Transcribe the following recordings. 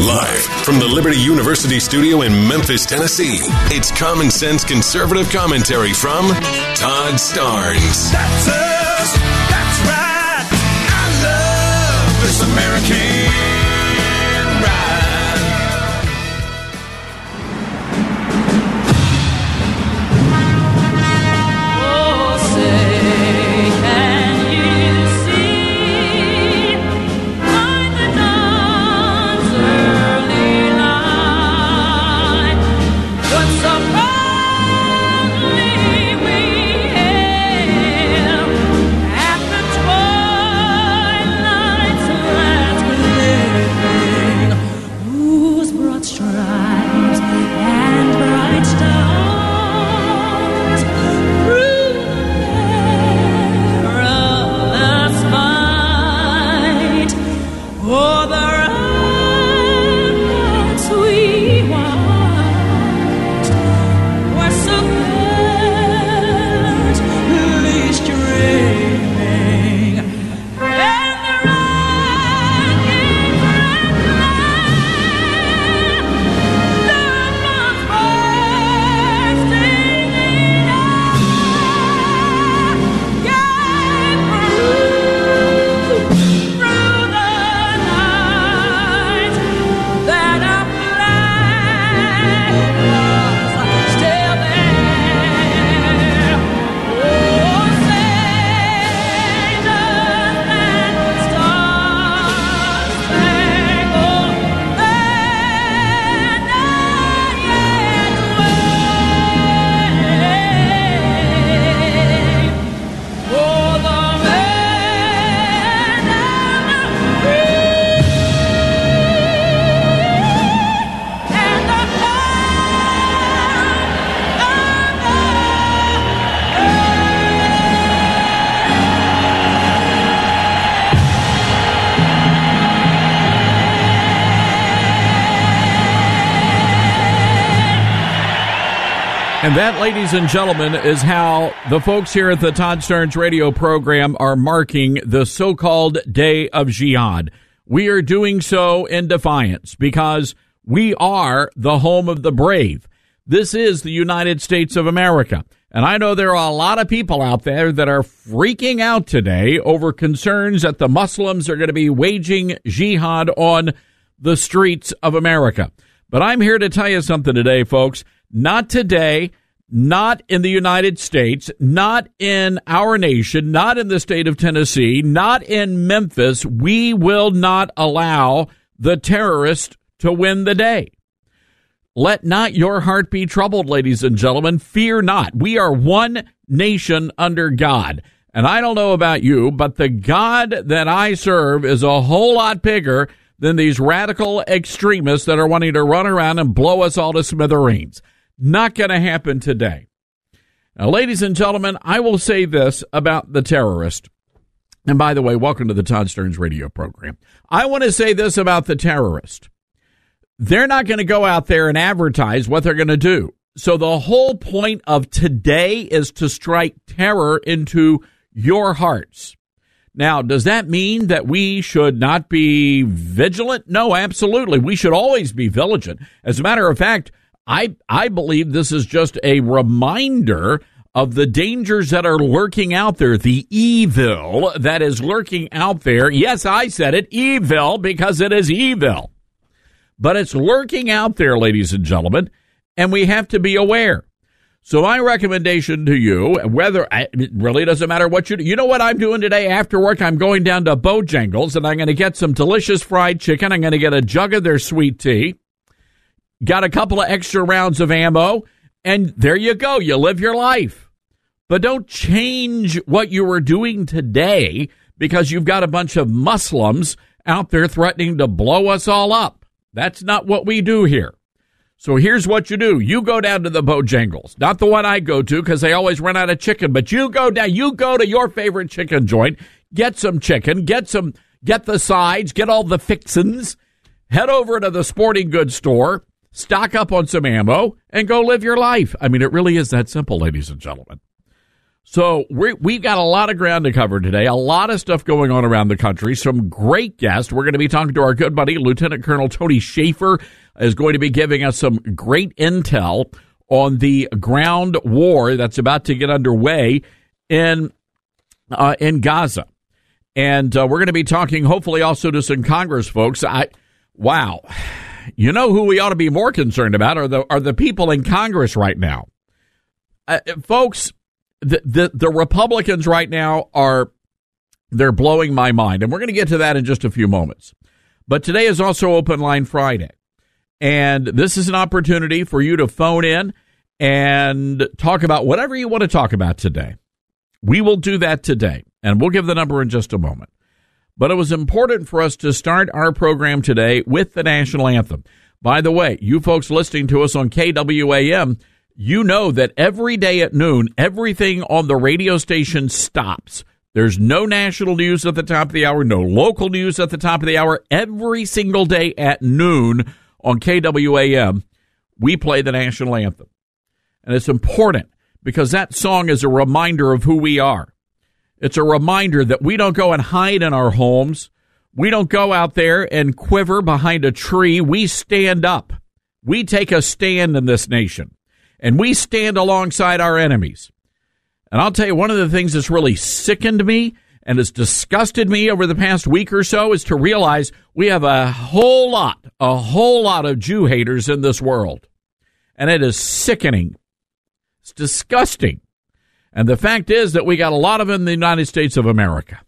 Live from the Liberty University studio in Memphis, Tennessee, it's common sense conservative commentary from Todd Starnes. That's us. That's right. I love this American And that, ladies and gentlemen, is how the folks here at the Todd Starnes radio program are marking the so called Day of Jihad. We are doing so in defiance because we are the home of the brave. This is the United States of America. And I know there are a lot of people out there that are freaking out today over concerns that the Muslims are going to be waging jihad on the streets of America. But I'm here to tell you something today, folks. Not today, not in the United States, not in our nation, not in the state of Tennessee, not in Memphis. We will not allow the terrorist to win the day. Let not your heart be troubled, ladies and gentlemen. Fear not. We are one nation under God. And I don't know about you, but the God that I serve is a whole lot bigger than these radical extremists that are wanting to run around and blow us all to smithereens. Not going to happen today. Now, ladies and gentlemen, I will say this about the terrorist. And by the way, welcome to the Todd Starnes radio program. I want to say this about the terrorist. They're not going to go out there and advertise what they're going to do. So the whole point of today is to strike terror into your hearts. Now, does that mean that we should not be vigilant? No, absolutely. We should always be vigilant. As a matter of fact, I I believe this is just a reminder of the dangers that are lurking out there, the evil that is lurking out there. Yes, I said it, evil, because it is evil. But it's lurking out there, ladies and gentlemen, and we have to be aware. So my recommendation to you, whether it really doesn't matter what you do, you know what I'm doing today after work? I'm going down to Bojangles and I'm going to get some delicious fried chicken. I'm going to get a jug of their sweet tea. Got a couple of extra rounds of ammo, and there you go. You live your life. But don't change what you were doing today because you've got a bunch of Muslims out there threatening to blow us all up. That's not what we do here. So here's what you do. You go down to the Bojangles, not the one I go to because they always run out of chicken, but you go down, you go to your favorite chicken joint, get some chicken, get some, get the sides, get all the fixins, head over to the sporting goods store, stock up on some ammo, and go live your life. I mean, it really is that simple, ladies and gentlemen. So we we've got a lot of ground to cover today, a lot of stuff going on around the country, some great guests. We're going to be talking to our good buddy, Lieutenant Colonel Tony Shaffer, is going to be giving us some great intel on the ground war that's about to get underway in uh, in Gaza, and uh, we're going to be talking, hopefully, also to some Congress folks. I wow, you know who we ought to be more concerned about are the are the people in Congress right now, uh, folks the, the the Republicans right now are they're blowing my mind, and we're going to get to that in just a few moments. But today is also Open Line Friday, and this is an opportunity for you to phone in and talk about whatever you want to talk about today. We will do that today, and we'll give the number in just a moment. But it was important for us to start our program today with the national anthem. By the way, you folks listening to us on KWAM, you know that every day at noon, everything on the radio station stops. There's no national news at the top of the hour, no local news at the top of the hour. Every single day at noon on KWAM, we play the national anthem. And it's important because that song is a reminder of who we are. It's a reminder that we don't go and hide in our homes. We don't go out there and quiver behind a tree. We stand up. We take a stand in this nation and we stand alongside our enemies. And I'll tell you, one of the things that's really sickened me and has disgusted me over the past week or so is to realize we have a whole lot, a whole lot of Jew haters in this world. And it is sickening. It's disgusting. And the fact is that we got a lot of them in the United States of America.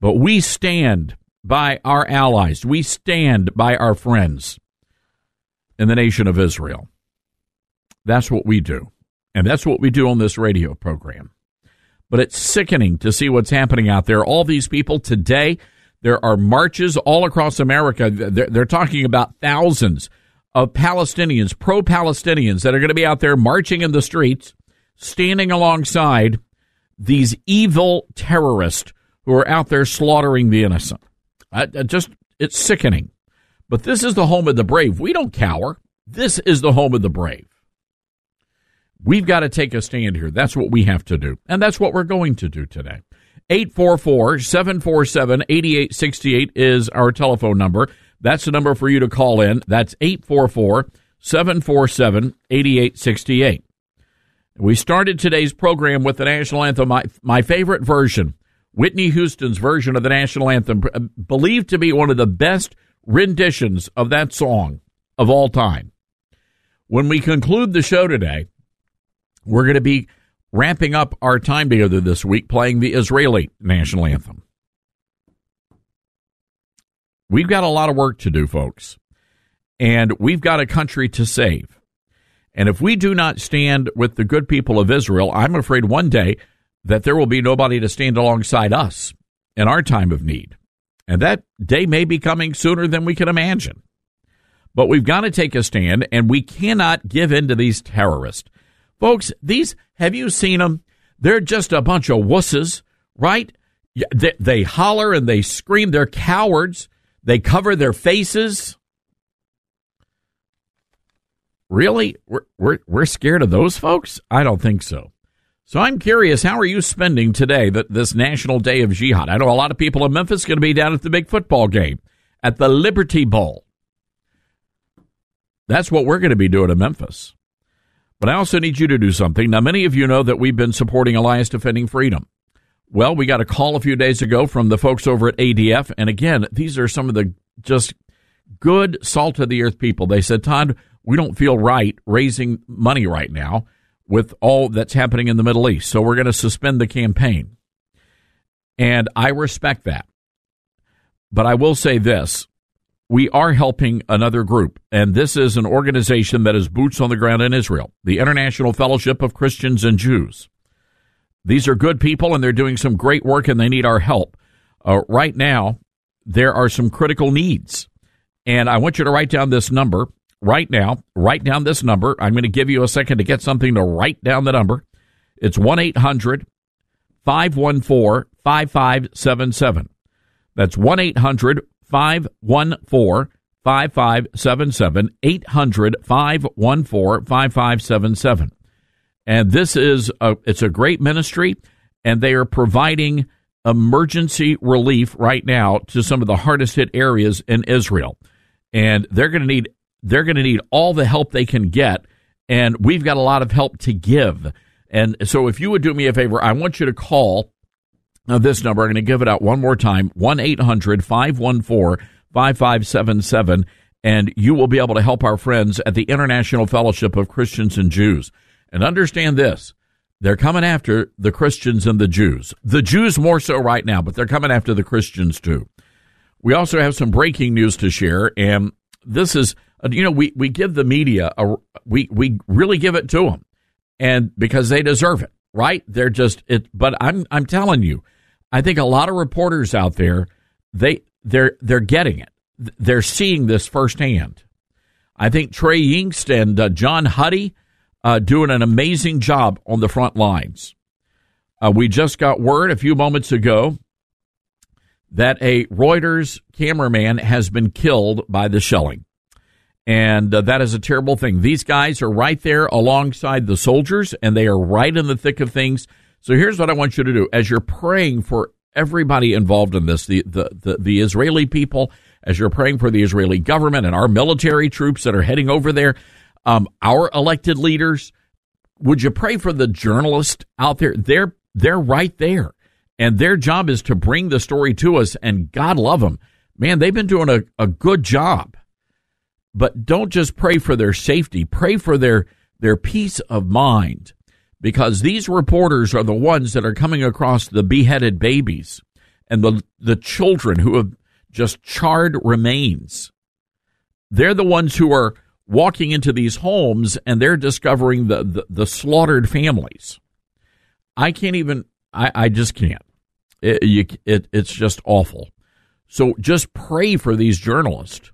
But we stand by our allies. We stand by our friends in the nation of Israel. That's what we do. And that's what we do on this radio program. But it's sickening to see what's happening out there. All these people today, there are marches all across America. They're, they're talking about thousands of Palestinians, pro Palestinians, that are going to be out there marching in the streets, standing alongside these evil terrorists who are out there slaughtering the innocent. I, I just, it's sickening. But this is the home of the brave. We don't cower. This is the home of the brave. We've got to take a stand here. That's what we have to do. And that's what we're going to do today. 844 747 8868 is our telephone number. That's the number for you to call in. That's 844 747 8868. We started today's program with the national anthem, my, my favorite version, Whitney Houston's version of the national anthem, uh, believed to be one of the best renditions of that song of all time. When we conclude the show today, we're going to be ramping up our time together this week playing the Israeli national anthem. We've got a lot of work to do, folks, and we've got a country to save. And if we do not stand with the good people of Israel, I'm afraid one day that there will be nobody to stand alongside us in our time of need. And that day may be coming sooner than we can imagine. But we've got to take a stand, and we cannot give in to these terrorists. Folks, these, have you seen them? They're just a bunch of wusses, right? They, they holler and they scream. They're cowards. They cover their faces. Really? We're, we're, we're scared of those folks? I don't think so. So I'm curious, how are you spending today, that this National Day of Jihad? I know a lot of people in Memphis going to be down at the big football game, at the Liberty Bowl. That's what we're going to be doing in Memphis. But I also need you to do something. Now, many of you know that we've been supporting Alliance Defending Freedom. Well, we got a call a few days ago from the folks over at ADF. And again, these are some of the just good salt of the earth people. They said, Todd, we don't feel right raising money right now with all that's happening in the Middle East. So we're going to suspend the campaign. And I respect that. But I will say this we are helping another group, and this is an organization that is boots on the ground in Israel, the International Fellowship of Christians and Jews. These are good people, and they're doing some great work, and they need our help. Uh, right now, there are some critical needs, and I want you to write down this number right now. Write down this number. I'm going to give you a second to get something to write down the number. It's 1 800 514 5577. That's 1 800 514 5577. 800 514 5577. And this is a, it's a great ministry, and they are providing emergency relief right now to some of the hardest hit areas in Israel. And they're going to need they're going to need all the help they can get, and we've got a lot of help to give. And so, if you would do me a favor, I want you to call uh, this number. I'm going to give it out one more time 1 800 514 5577, and you will be able to help our friends at the International Fellowship of Christians and Jews. And understand this they're coming after the Christians and the Jews. The Jews more so right now, but they're coming after the Christians too. We also have some breaking news to share, and this is, you know, we, we give the media, a, we, we really give it to them, and because they deserve it, right? They're just, it, but I'm, I'm telling you, I think a lot of reporters out there, they, they're, they're getting it. They're seeing this firsthand. I think Trey Yingst and uh, John Huddy, uh, doing an amazing job on the front lines. Uh, we just got word a few moments ago that a Reuters cameraman has been killed by the shelling. And uh, that is a terrible thing. These guys are right there alongside the soldiers, and they are right in the thick of things. So here's what I want you to do as you're praying for everybody involved in this the, the, the, the Israeli people, as you're praying for the Israeli government and our military troops that are heading over there um, our elected leaders. Would you pray for the journalists out there? They're they're right there, and their job is to bring the story to us. And God love them, man. They've been doing a, a good job. But don't just pray for their safety. Pray for their their peace of mind, because these reporters are the ones that are coming across the beheaded babies and the the children who have just charred remains. They're the ones who are walking into these homes and they're discovering the, the, the slaughtered families. I can't even, I, I just can't. It, you, it, it's just awful. So just pray for these journalists.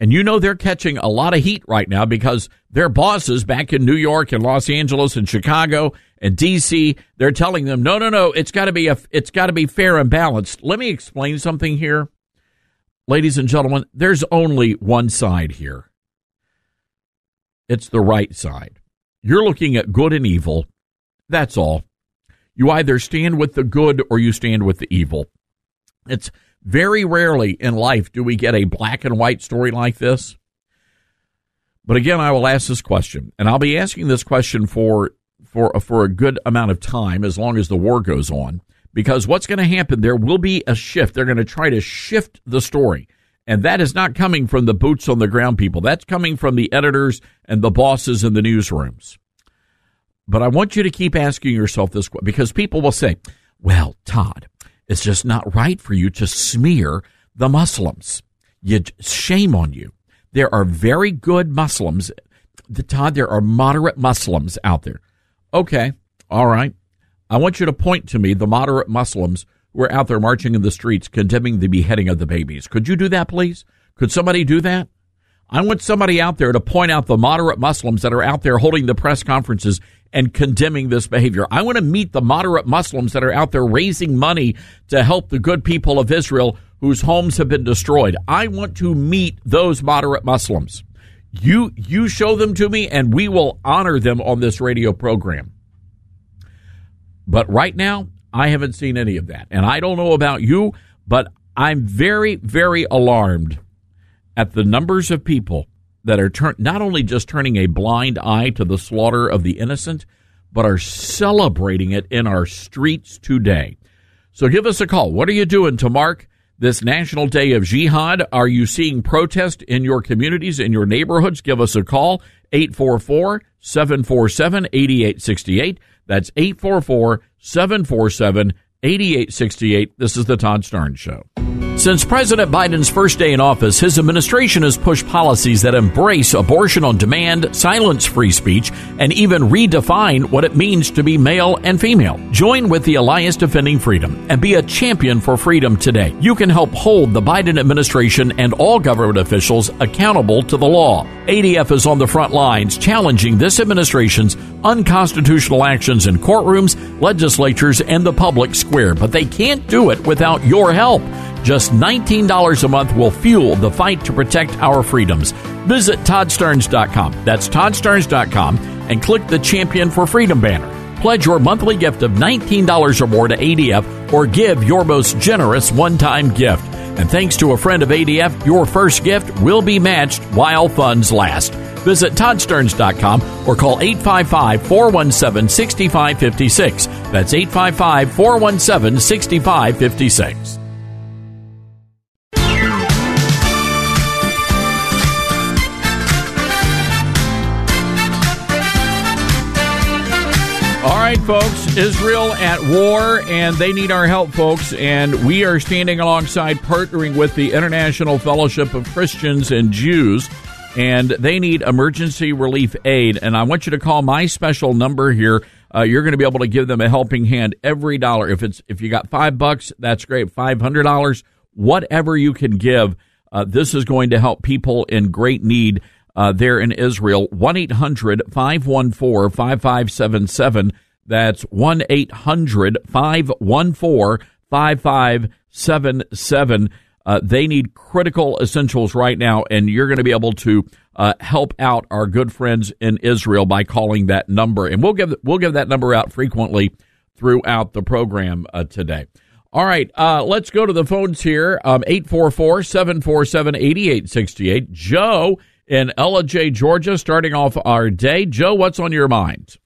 And you know they're catching a lot of heat right now because their bosses back in New York and Los Angeles and Chicago and DC, they're telling them, no, no, no, it's got to be a, it's got to be fair and balanced. Let me explain something here. Ladies and gentlemen, there's only one side here it's the right side. You're looking at good and evil. That's all. You either stand with the good or you stand with the evil. It's very rarely in life do we get a black and white story like this. But again, I will ask this question, and I'll be asking this question for for for a good amount of time as long as the war goes on. Because what's going to happen? There will be a shift. They're going to try to shift the story. And that is not coming from the boots on the ground people. That's coming from the editors and the bosses in the newsrooms. But I want you to keep asking yourself this question because people will say, well, Todd, it's just not right for you to smear the Muslims. You, shame on you. There are very good Muslims. Todd, there are moderate Muslims out there. Okay. All right. I want you to point to me the moderate Muslims who are out there marching in the streets condemning the beheading of the babies. Could you do that, please? Could somebody do that? I want somebody out there to point out the moderate Muslims that are out there holding the press conferences and condemning this behavior. I want to meet the moderate Muslims that are out there raising money to help the good people of Israel whose homes have been destroyed. I want to meet those moderate Muslims. You you show them to me and we will honor them on this radio program. But right now, I haven't seen any of that. And I don't know about you, but I'm very, very alarmed at the numbers of people that are not only just turning a blind eye to the slaughter of the innocent, but are celebrating it in our streets today. So give us a call. What are you doing to mark this National Day of Jihad. Are you seeing protest in your communities, in your neighborhoods? Give us a call, 844 747 8868. That's 844 747 8868. This is the Todd Starnes Show. Since President Biden's first day in office, his administration has pushed policies that embrace abortion on demand, silence free speech, and even redefine what it means to be male and female. Join with the Alliance Defending Freedom and be a champion for freedom today. You can help hold the Biden administration and all government officials accountable to the law. ADF is on the front lines challenging this administration's unconstitutional actions in courtrooms, legislatures, and the public square, but they can't do it without your help. Just $19 a month will fuel the fight to protect our freedoms. Visit ToddStarnes.com. That's ToddStarnes.com and click the Champion for Freedom banner. Pledge your monthly gift of $19 or more to ADF or give your most generous one time gift. And thanks to a friend of ADF, your first gift will be matched while funds last. Visit ToddStarnes.com or call 855 417 6556. That's 855 417 6556. Folks. Israel at war, and they need our help, folks. And we are standing alongside, partnering with the International Fellowship of Christians and Jews, and they need emergency relief aid. And I want you to call my special number here. Uh, you're going to be able to give them a helping hand every dollar. If it's if you got five bucks, that's great. Five hundred dollars, whatever you can give. Uh, this is going to help people in great need uh, there in Israel. 1 800 514 5577. That's 1 800 514 5577. Uh, They need critical essentials right now, and you're going to be able to uh, help out our good friends in Israel by calling that number. And we'll give we'll give that number out frequently throughout the program uh, today. All right, uh, let's go to the phones here. Um, 844 747 8868. Joe in Ellijay, Georgia, starting off our day. Joe, what's on your mind?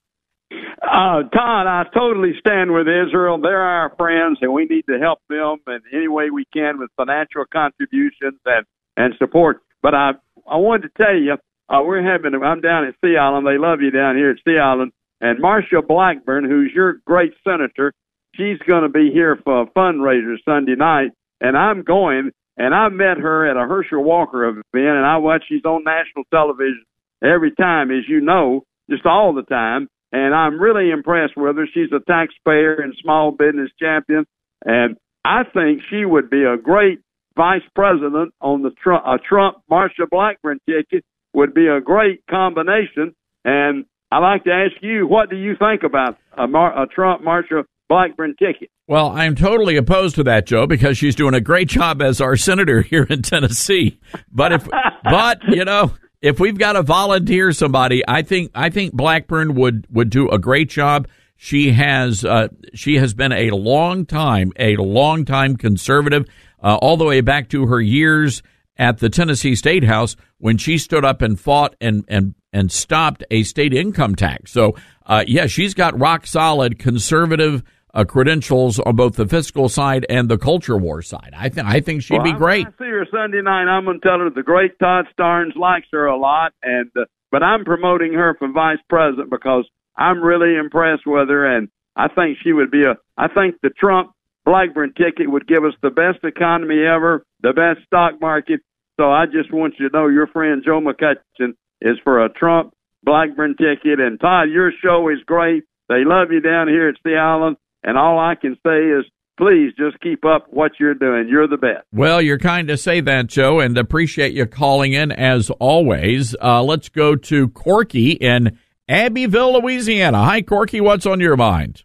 Uh, Todd, I totally stand with Israel. They're our friends, and we need to help them in any way we can with financial contributions and and support. But I I wanted to tell you, uh, we're having. I'm down at Sea Island. They love you down here at Sea Island. And Marsha Blackburn, who's your great senator, she's going to be here for a fundraiser Sunday night, and I'm going. And I met her at a Herschel Walker event, and I watch. She's on national television every time, as you know, just all the time and I'm really impressed with her. She's a taxpayer and small business champion, and I think she would be a great vice president on the Trump, uh, Trump Marsha Blackburn ticket. Would be a great combination. And I'd like to ask you, what do you think about a, Mar- a Trump Marsha Blackburn ticket? Well, I'm totally opposed to that, Joe, because she's doing a great job as our senator here in Tennessee. But if, but you know, if we've got to volunteer somebody, I think I think Blackburn would would do a great job. She has uh, she has been a long time a long time conservative, uh, all the way back to her years at the Tennessee State House when she stood up and fought and and and stopped a state income tax. So, uh, yeah, she's got rock solid conservative uh, credentials on both the fiscal side and the culture war side. I think I think she'd well, be I'm great. gonna see her Sunday night. I'm going to tell her the great Todd Starnes likes her a lot, and uh, but I'm promoting her for vice president because I'm really impressed with her, and I think she would be a. I think the Trump Blackburn ticket would give us the best economy ever, the best stock market. So I just want you to know your friend Joe McCutcheon is for a Trump Blackburn ticket, and Todd, your show is great. They love you down here at Sea Island. And all I can say is, please just keep up what you're doing. You're the best. Well, you're kind to say that, Joe, and appreciate you calling in as always. Uh, let's go to Corky in Abbeville, Louisiana. Hi, Corky. What's on your mind?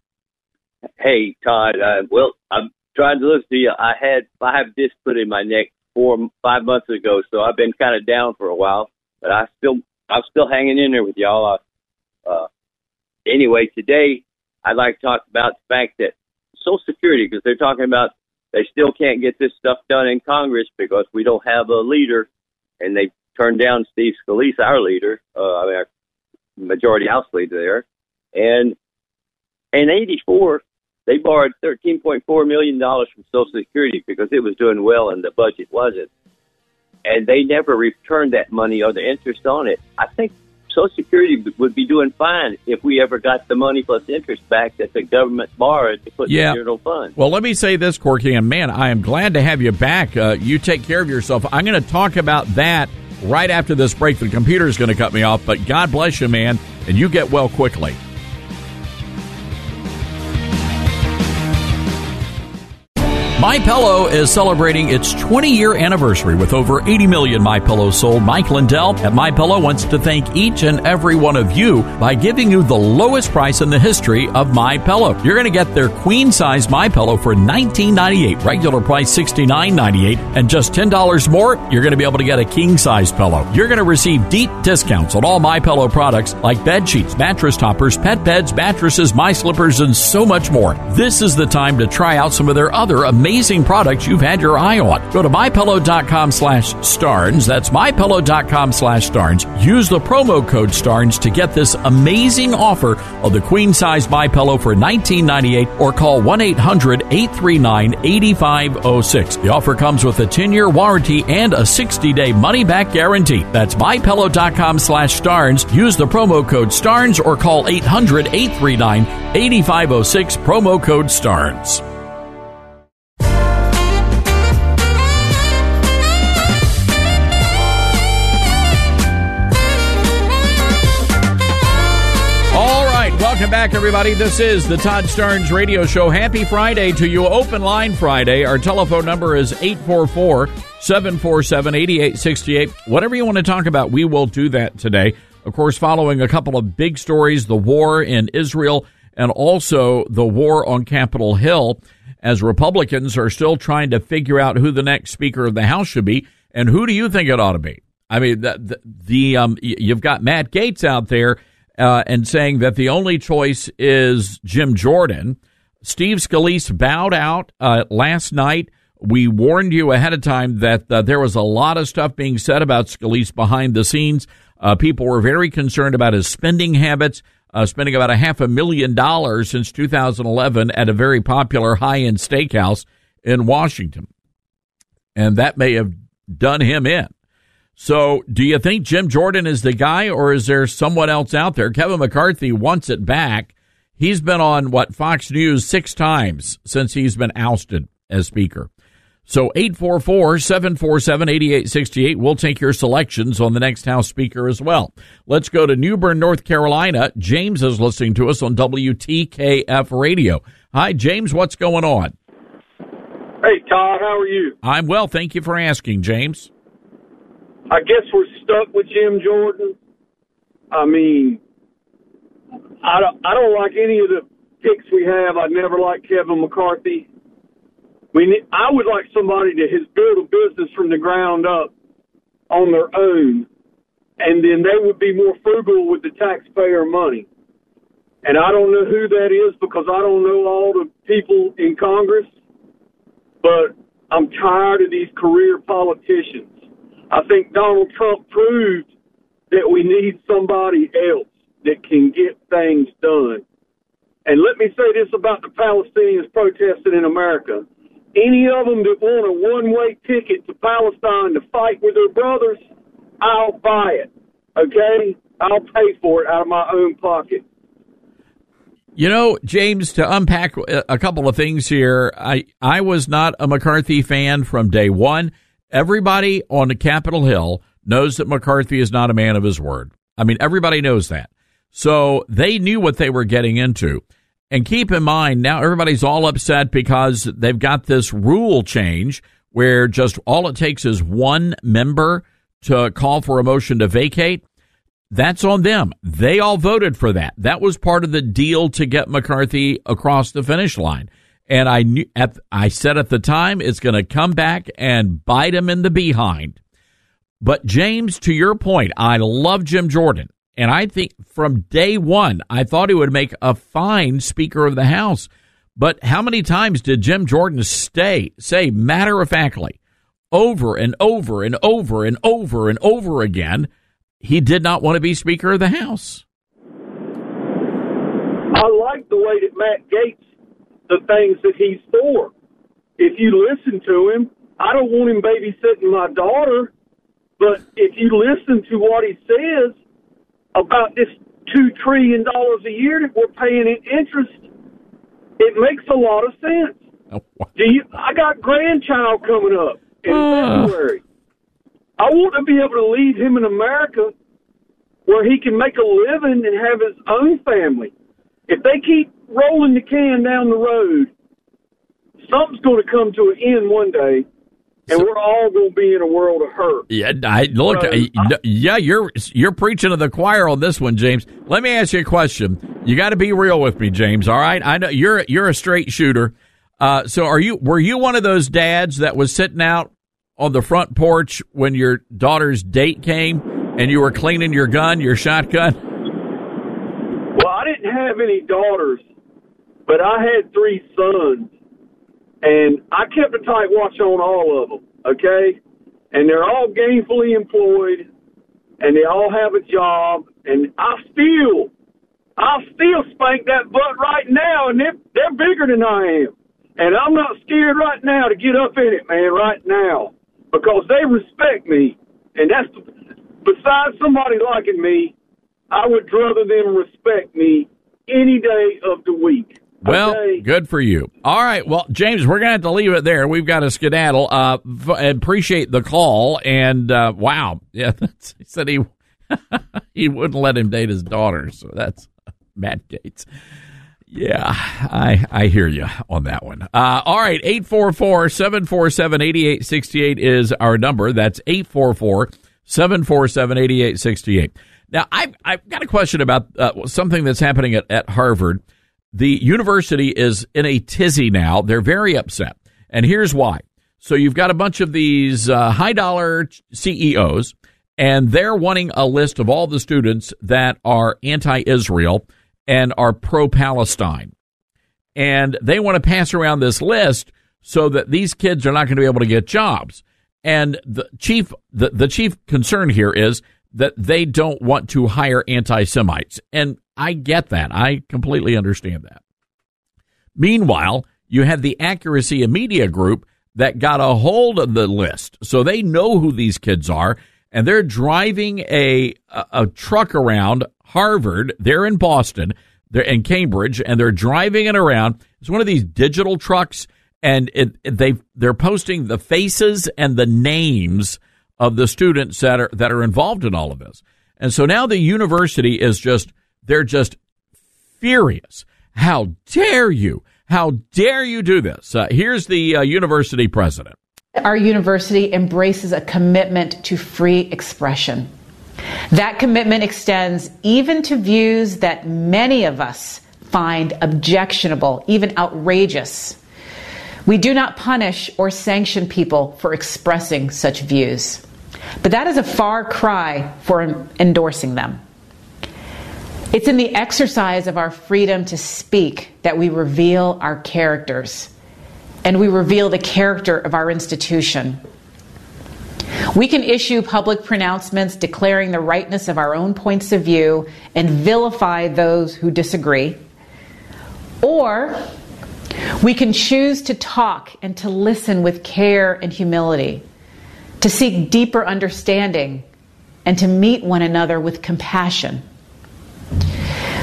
Hey, Todd. Uh, well, I'm trying to listen to you. I had I have disc put in my neck four five months ago, so I've been kind of down for a while. But I still I'm still hanging in there with y'all. Uh, uh, anyway, today I'd like to talk about the fact that Social Security, because they're talking about they still can't get this stuff done in Congress because we don't have a leader, and they turned down Steve Scalise, our leader, uh, I mean, our majority House leader there, and in '84 they borrowed thirteen point four million dollars from Social Security because it was doing well and the budget wasn't, and they never returned that money or the interest on it. I think Social Security would be doing fine if we ever got the money plus interest back that the government borrowed to put Yeah. in the general fund. Well, let me say this, Corky, and man, I am glad to have you back. Uh, you take care of yourself. I'm going to talk about that right after this break. The computer is going to cut me off, but God bless you, man, and you get well quickly. My Pillow is celebrating its 20 year anniversary with over 80 million My Pillows sold. Mike Lindell at My Pillow wants to thank each and every one of you by giving you the lowest price in the history of My Pillow. You're going to get their queen size My Pillow for $19.98, regular price $69.98, and just $10 more, you're going to be able to get a king size pillow. You're going to receive deep discounts on all My Pillow products like bed sheets, mattress toppers, pet beds, mattresses, my slippers, and so much more. This is the time to try out some of their other amazing products you've had your eye on. Go to mypillow.com slash starnes. That's mypillow.com slash starnes. Use the promo code starnes to get this amazing offer of the queen size My Pillow for $19.98 or call 1-800-839-8506. The offer comes with a 10-year warranty and a 60-day money-back guarantee. That's mypillow.com slash starnes. Use the promo code starnes or call 800-839-8506 promo code starnes. Welcome back, everybody. This is the Todd Starnes Radio Show. Happy Friday to you. Open line Friday. Our telephone number is 844 747 8868. Whatever you want to talk about, we will do that today. Of course, following a couple of big stories the war in Israel and also the war on Capitol Hill, as Republicans are still trying to figure out who the next Speaker of the House should be. And who do you think it ought to be? I mean, the, the, the um, you've got Matt Gaetz out there uh, and saying that the only choice is Jim Jordan. Steve Scalise bowed out uh, last night. We warned you ahead of time that uh, there was a lot of stuff being said about Scalise behind the scenes. Uh, people were very concerned about his spending habits, uh, spending about a half a million dollars since 2011 at a very popular high end steakhouse in Washington. And that may have done him in. So, do you think Jim Jordan is the guy, or is there someone else out there? Kevin McCarthy wants it back. He's been on what Fox News six times since he's been ousted as Speaker. So 844-747-8868. We'll take your selections on the next House Speaker as well. Let's go to New Bern, North Carolina. James is listening to us on WTKF Radio. Hi, James. What's going on? Hey, Todd, how are you? I'm well. Thank you for asking, James. I guess we're stuck with Jim Jordan. I mean, I don't, I don't like any of the picks we have. I never liked Kevin McCarthy. We need, I would like somebody that has built a business from the ground up on their own, and then they would be more frugal with the taxpayer money. And I don't know who that is because I don't know all the people in Congress, but I'm tired of these career politicians. I think Donald Trump proved that we need somebody else that can get things done. And let me say this about the Palestinians protesting in America. Any of them that want a one way ticket to Palestine to fight with their brothers, I'll buy it. Okay? I'll pay for it out of my own pocket. You know, James, to unpack a couple of things here, I, I was not a McCarthy fan from day one. Everybody on the Capitol Hill knows that McCarthy is not a man of his word. I mean, everybody knows that. So they knew what they were getting into. And keep in mind, now everybody's all upset because they've got this rule change where just all it takes is one member to call for a motion to vacate. That's on them. They all voted for that. That was part of the deal to get McCarthy across the finish line. And I knew at, I said at the time it's going to come back and bite him in the behind. But James, to your point, I love Jim Jordan. And I think from day one, I thought he would make a fine Speaker of the House. But how many times did Jim Jordan stay, say matter of factly, over and over and over and over and over again, he did not want to be Speaker of the House? I like the way that Matt Gaetz the things that he's for. If you listen to him, I don't want him babysitting my daughter, but if you listen to what he says about this two trillion dollars a year that we're paying in interest, it makes a lot of sense. Do you? I got grandchild coming up in Uh. February. I want to be able to leave him in America where he can make a living and have his own family. If they keep rolling the can down the road, something's going to come to an end one day, and we're all going to be in a world of hurt. Yeah, I look. So, I- yeah, you're you're preaching to the choir on this one, James. Let me ask you a question. You got to be real with me, James. All right, I know you're you're a straight shooter. Uh, so are you? Were you one of those dads that was sitting out on the front porch when your daughter's date came, and you were cleaning your gun, your shotgun? Well, I didn't have any daughters, but I had three sons, and I kept a tight watch on all of them. Okay, and they're all gainfully employed, and they all have a job, and I still, I still spank that butt right now, and they're they're bigger than I am, and I'm not scared right now to get up in it, man, right now, because they respect me, and that's besides somebody liking me. I would rather them respect me any day of the week. Well, okay? good for you. All right. Well, James, we're gonna have to leave it there. We've got a skedaddle. Uh, f- appreciate the call, and uh, wow, yeah, that's, he said he he wouldn't let him date his daughter. So that's Matt Gaetz. Yeah, I I hear you on that one. Uh, all right, 844-747-8868 is our number. That's 844-747-8868. Now, I've, I've got a question about uh, something that's happening at, at Harvard. The university is in a tizzy now. They're very upset. And here's why. So you've got a bunch of these uh, high dollar CEOs, and they're wanting a list of all the students that are anti Israel and are pro Palestine. And they want to pass around this list so that these kids are not going to be able to get jobs. And the chief, the, the chief concern here is that they don't want to hire anti Semites. And I get that. I completely understand that. Meanwhile, you had the Accuracy in Media Group that got a hold of the list. So they know who these kids are, and they're driving a, a, a truck around Harvard. They're in Boston, they're in Cambridge, and they're driving it around. It's one of these digital trucks, and it, it- they they're posting the faces and the names of the students that are that are involved in all of this. And so now the university is just they're just furious. How dare you? How dare you do this? Uh, here's the uh, university president. Our university embraces a commitment to free expression. That commitment extends even to views that many of us find objectionable, even outrageous. We do not punish or sanction people for expressing such views. But that is a far cry for endorsing them. It's in the exercise of our freedom to speak that we reveal our characters and we reveal the character of our institution. We can issue public pronouncements declaring the rightness of our own points of view and vilify those who disagree. Or we can choose to talk and to listen with care and humility, to seek deeper understanding, and to meet one another with compassion.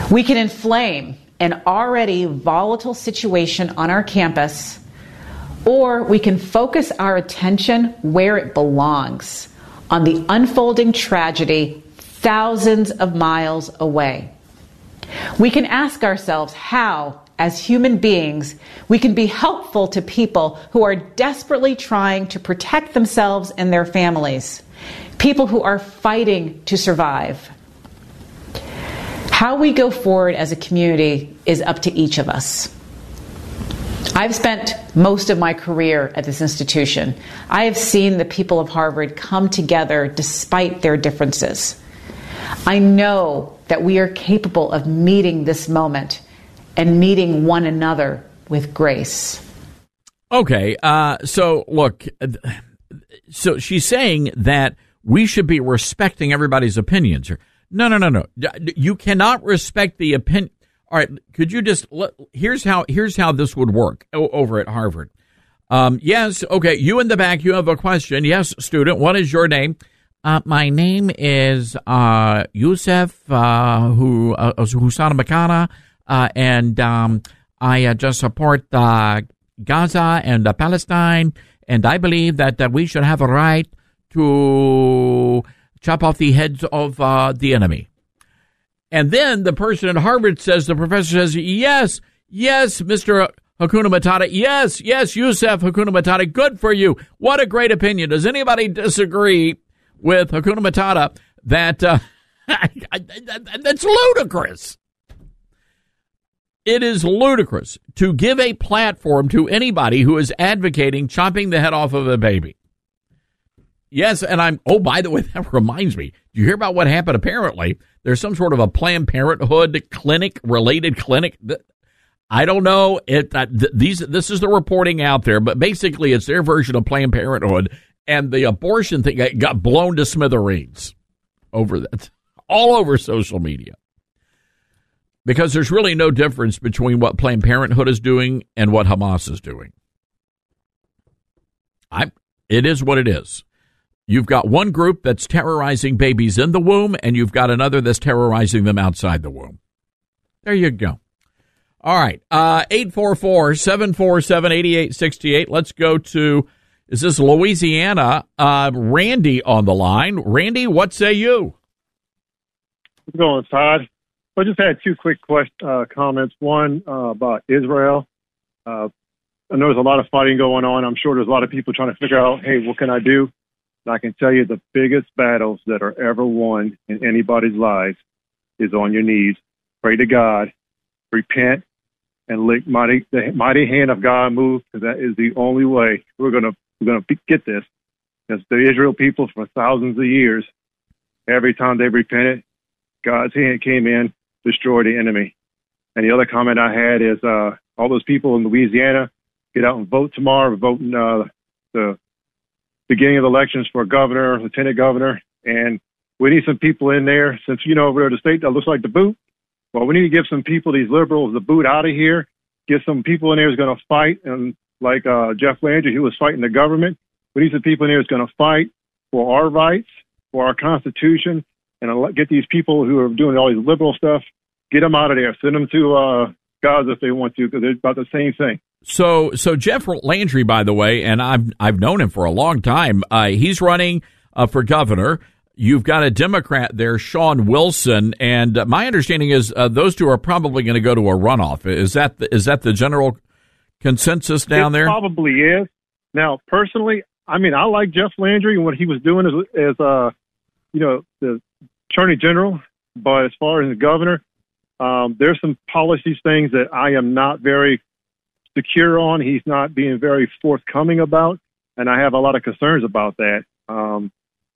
We can inflame an already volatile situation on our campus, or we can focus our attention where it belongs on the unfolding tragedy thousands of miles away. We can ask ourselves how, as human beings, we can be helpful to people who are desperately trying to protect themselves and their families, people who are fighting to survive. How we go forward as a community is up to each of us. I've spent most of my career at this institution. I have seen the people of Harvard come together despite their differences. I know that we are capable of meeting this moment and meeting one another with grace. Okay, uh, so look, so she's saying that we should be respecting everybody's opinions here. No, no, no, no. You cannot respect the opinion. All right, could you just let, here's how here's how this would work over at Harvard. Um, yes, okay, you in the back, you have a question. Yes, student, what is your name? Uh, my name is uh, Yusuf uh, who uh, Husana Makana, uh, and um, I uh, just support uh, Gaza and uh, Palestine, and I believe that we should have a right to chop off the heads of the enemy. And then the person at Harvard says, the professor says, yes, yes, Mr. Hakuna Matata, yes, yes, Yusef Hakuna Matata, good for you. What a great opinion. Does anybody disagree with Hakuna Matata that uh, that's ludicrous? It is ludicrous to give a platform to anybody who is advocating chopping the head off of a baby. Yes, and I'm. Oh, by the way, that reminds me. Do you hear about what happened? Apparently, there's some sort of a Planned Parenthood clinic, related clinic. I don't know. It uh, th- these this is the reporting out there, but basically, it's their version of Planned Parenthood, and the abortion thing got blown to smithereens over that, all over social media. Because there's really no difference between what Planned Parenthood is doing and what Hamas is doing. I, it is what it is. You've got one group that's terrorizing babies in the womb, and you've got another that's terrorizing them outside the womb. There you go. All right. Uh, 844 747 8868. Let's go to, is this Louisiana? Uh, Randy on the line. Randy, what say you? What's going Todd? I just had two quick uh, comments. One uh, about Israel. Uh, I know there's a lot of fighting going on. I'm sure there's a lot of people trying to figure out, hey, what can I do? And I can tell you the biggest battles that are ever won in anybody's life is on your knees. Pray to God, repent, and let mighty, the mighty hand of God move because that is the only way we're gonna we're gonna get this. Because the Israel people for thousands of years, every time they repented, God's hand came in, destroyed the enemy. And the other comment I had is uh, all those people in Louisiana get out and vote tomorrow. We're voting uh, the beginning of the elections for governor, lieutenant governor, and we need some people in there. Since you know we're the state that looks like the boot, well, we need to give some people, these liberals, the boot out of here. Get some people in there who's going to fight, and like uh, Jeff Landry, who was fighting the government. We need some people in there who's going to fight for our rights, for our Constitution, and get these people who are doing all these liberal stuff, get them out of there. Send them to uh, Gaza if they want to, because they're about the same thing. So, so Jeff Landry, by the way, and I've I've known him for a long time. Uh, he's running uh, for governor. You've got a Democrat there, Shawn Wilson, and my understanding is uh, those two are probably going to go to a runoff. Is that the, is that the general consensus down it there? Probably is. Now, personally, I mean, I like Jeff Landry and what he was doing as as uh, you know, the attorney general. But as far as the governor, um, there's some policies things that I am not very secure on. He's not being very forthcoming about, and I have a lot of concerns about that. Um,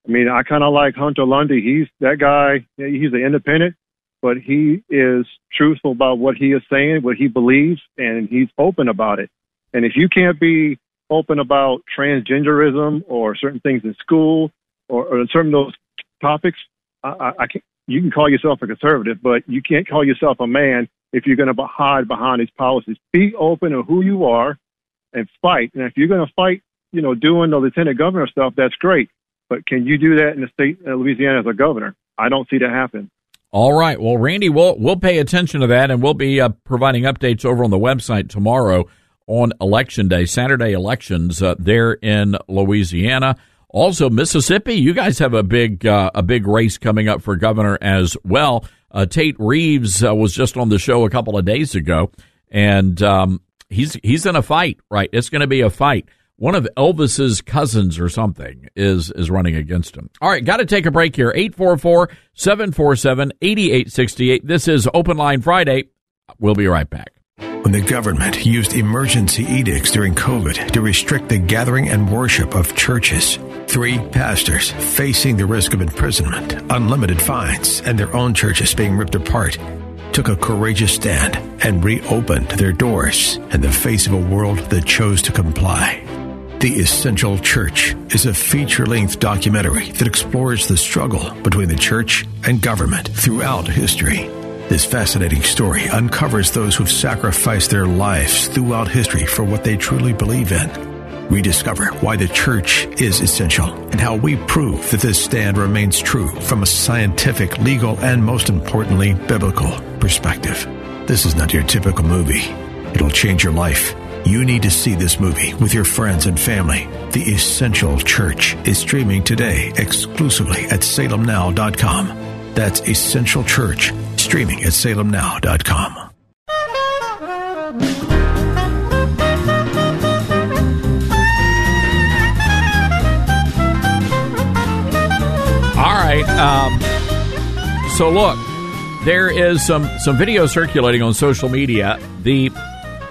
I mean, I kind of like Hunter Lundy. He's that guy. He's an independent, but he is truthful about what he is saying, what he believes, and he's open about it. And if you can't be open about transgenderism or certain things in school or, or certain those topics, I, I, I can You can call yourself a conservative, but you can't call yourself a man if you're going to hide behind these policies. Be open to who you are and fight. And if you're going to fight, you know, doing the lieutenant governor stuff, that's great. But can you do that in the state of Louisiana as a governor? I don't see that happen. All right. Well, Randy, we'll we'll pay attention to that, and we'll be uh, providing updates over on the website tomorrow on Election Day, Saturday elections uh, there in Louisiana. Also, Mississippi, you guys have a big uh, a big race coming up for governor as well. Uh, Tate Reeves uh, was just on the show a couple of days ago, and um, he's he's in a fight. Right, it's going to be a fight. One of Elvis's cousins or something is is running against him. All right, got to take a break here. 844-747-8868. This is Open Line Friday. We'll be right back. When the government used emergency edicts during COVID to restrict the gathering and worship of churches, three pastors facing the risk of imprisonment, unlimited fines, and their own churches being ripped apart took a courageous stand and reopened their doors in the face of a world that chose to comply. The Essential Church is a feature length documentary that explores the struggle between the church and government throughout history. This fascinating story uncovers those who've sacrificed their lives throughout history for what they truly believe in. We discover why the church is essential and how we prove that this stand remains true from a scientific, legal, and most importantly, biblical perspective. This is not your typical movie. It'll change your life. You need to see this movie with your friends and family. The Essential Church is streaming today exclusively at salemnow.com. That's Essential Church, streaming at salemnow.com. Um, so look, there is some some video circulating on social media. The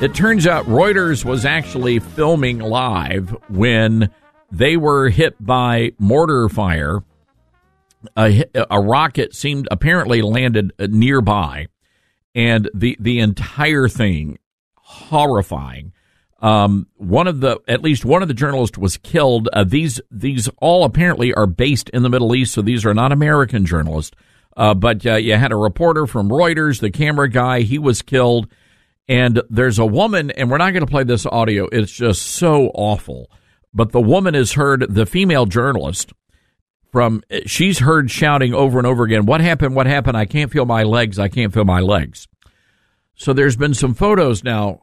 it turns out Reuters was actually filming live when they were hit by mortar fire. A, a rocket seemed apparently landed nearby, and the the entire thing horrifying. Um, one of the at least one of the journalists was killed. Uh, these these all apparently are based in the Middle East, so these are not American journalists. Uh, but uh, you had a reporter from Reuters, the camera guy, he was killed. And there's a woman, and we're not going to play this audio. It's just so awful. But the woman has heard the female journalist from she's heard shouting over and over again, "What happened? What happened? I can't feel my legs. I can't feel my legs." So there's been some photos now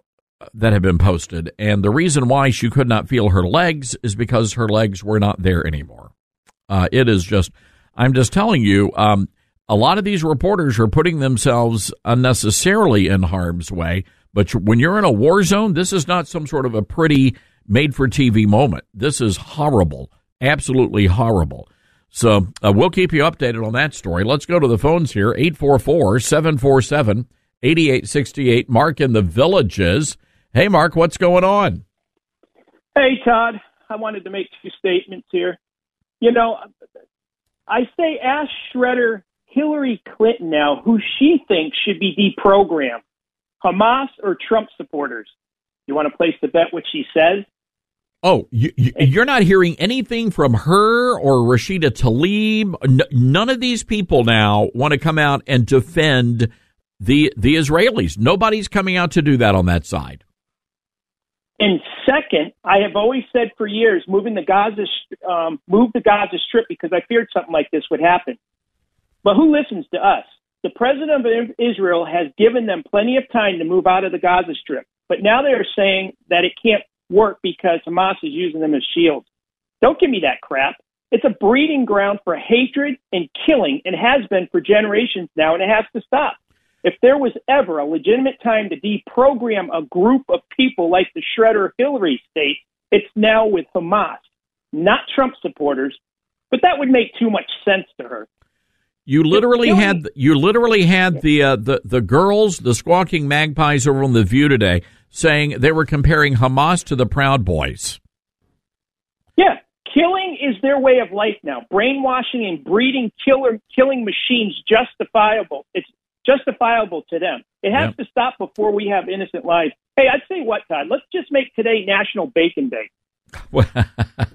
that have been posted, and the reason why she could not feel her legs is because her legs were not there anymore. Uh, it is just, I'm just telling you, um, a lot of these reporters are putting themselves unnecessarily in harm's way. But when you're in a war zone, this is not some sort of a pretty made for TV moment. This is horrible, absolutely horrible. So uh, we'll keep you updated on that story. Let's go to the phones here 844 747 8868. Mark in the villages. Hey, Mark, what's going on? Hey, Todd. I wanted to make two statements here. You know, I say ask Shredder Hillary Clinton now who she thinks should be deprogrammed Hamas or Trump supporters. You want to place the bet what she says? Oh, you, are not hearing anything from her or Rashida Tlaib. N- none of these people now want to come out and defend the the Israelis. Nobody's coming out to do that on that side. And second, I have always said for years, moving the Gaza, um, move the Gaza Strip because I feared something like this would happen. But who listens to us? The president of Israel has given them plenty of time to move out of the Gaza Strip, but now they are saying that it can't work because Hamas is using them as shields. Don't give me that crap. It's a breeding ground for hatred and killing and has been for generations now, and it has to stop. If there was ever a legitimate time to deprogram a group of people like the Shredder Hillary state, it's now with Hamas, not Trump supporters. But that would make too much sense to her. You literally had you literally had the uh, the the girls, the squawking magpies over on the View today, saying they were comparing Hamas to the Proud Boys. Yeah, killing is their way of life now. Brainwashing and breeding killer killing machines justifiable. It's justifiable to them. It has Yep. to stop before we have innocent lives. Hey, I'd say what, Todd? Let's just make today National Bacon Day.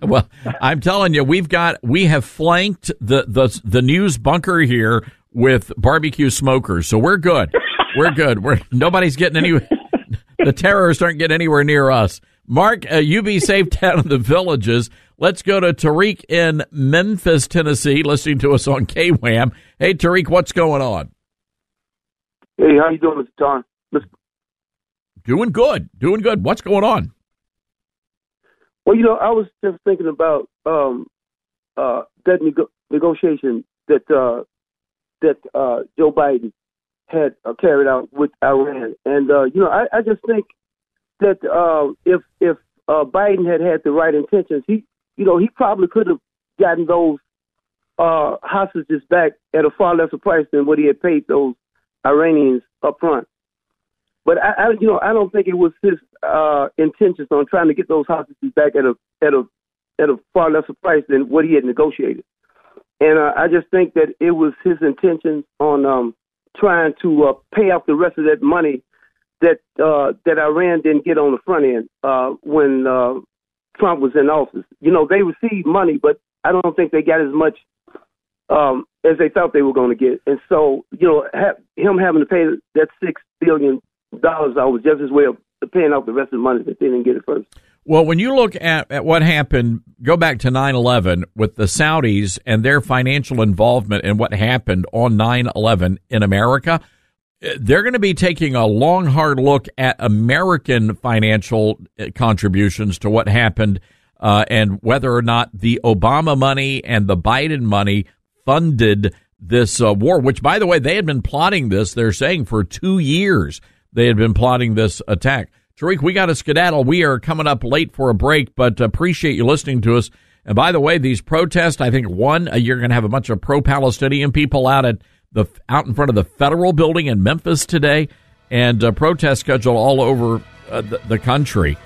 well, I'm telling you, we've got we have flanked the the the news bunker here with barbecue smokers, so we're good. We're good. We're nobody's getting any. The terrorists aren't getting anywhere near us. Mark, uh, you be safe down in the villages. Let's go to Tariq in Memphis, Tennessee, listening to us on KWAM. Hey, Tariq, what's going on? Hey, how you doing, Mr. John? Mr. Doing good. Doing good. What's going on? Well, you know, I was just thinking about um, uh, that nego- negotiation that uh, that uh, Joe Biden had uh, carried out with Iran, and uh, you know, I, I just think that uh, if if uh, Biden had had the right intentions, he, you know, he probably could have gotten those uh, hostages back at a far lesser price than what he had paid those Iranians up front. But I, I you know, I don't think it was his uh, intentions on trying to get those hostages back at a at a at a far lesser price than what he had negotiated. And uh, I just think that it was his intentions on um, trying to uh, pay off the rest of that money that uh, that Iran didn't get on the front end uh, when uh, Trump was in office. You know, they received money, but I don't think they got as much um, as they thought they were going to get. And so, you know, him having to pay that six billion dollars I was just way of paying out the rest of the money that they didn't get it first. Well, when you look at, at what happened, go back to 9 11 with the Saudis and their financial involvement in what happened on 9 11 in America, they're going to be taking a long, hard look at American financial uh, contributions to what happened uh, and whether or not the Obama money and the Biden money funded this uh, war, which, by the way, they had been plotting this, they're saying, for two years. They had been plotting this attack. Tariq, we got a skedaddle. We are coming up late for a break, but appreciate you listening to us. And by the way, these protests, I think one, uh, you're going to have a bunch of pro-Palestinian people out at the out in front of the federal building in Memphis today, and uh, protests scheduled all over uh, the, the, country.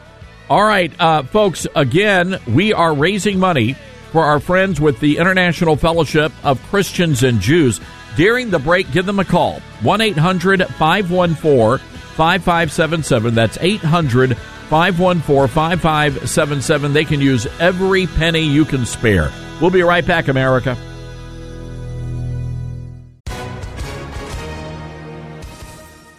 All right, uh, folks. Again, we are raising money for our friends with the International Fellowship of Christians and Jews. During the break, give them a call 1 800 514 5577. That's 800 514 5577. They can use every penny you can spare. We'll be right back, America.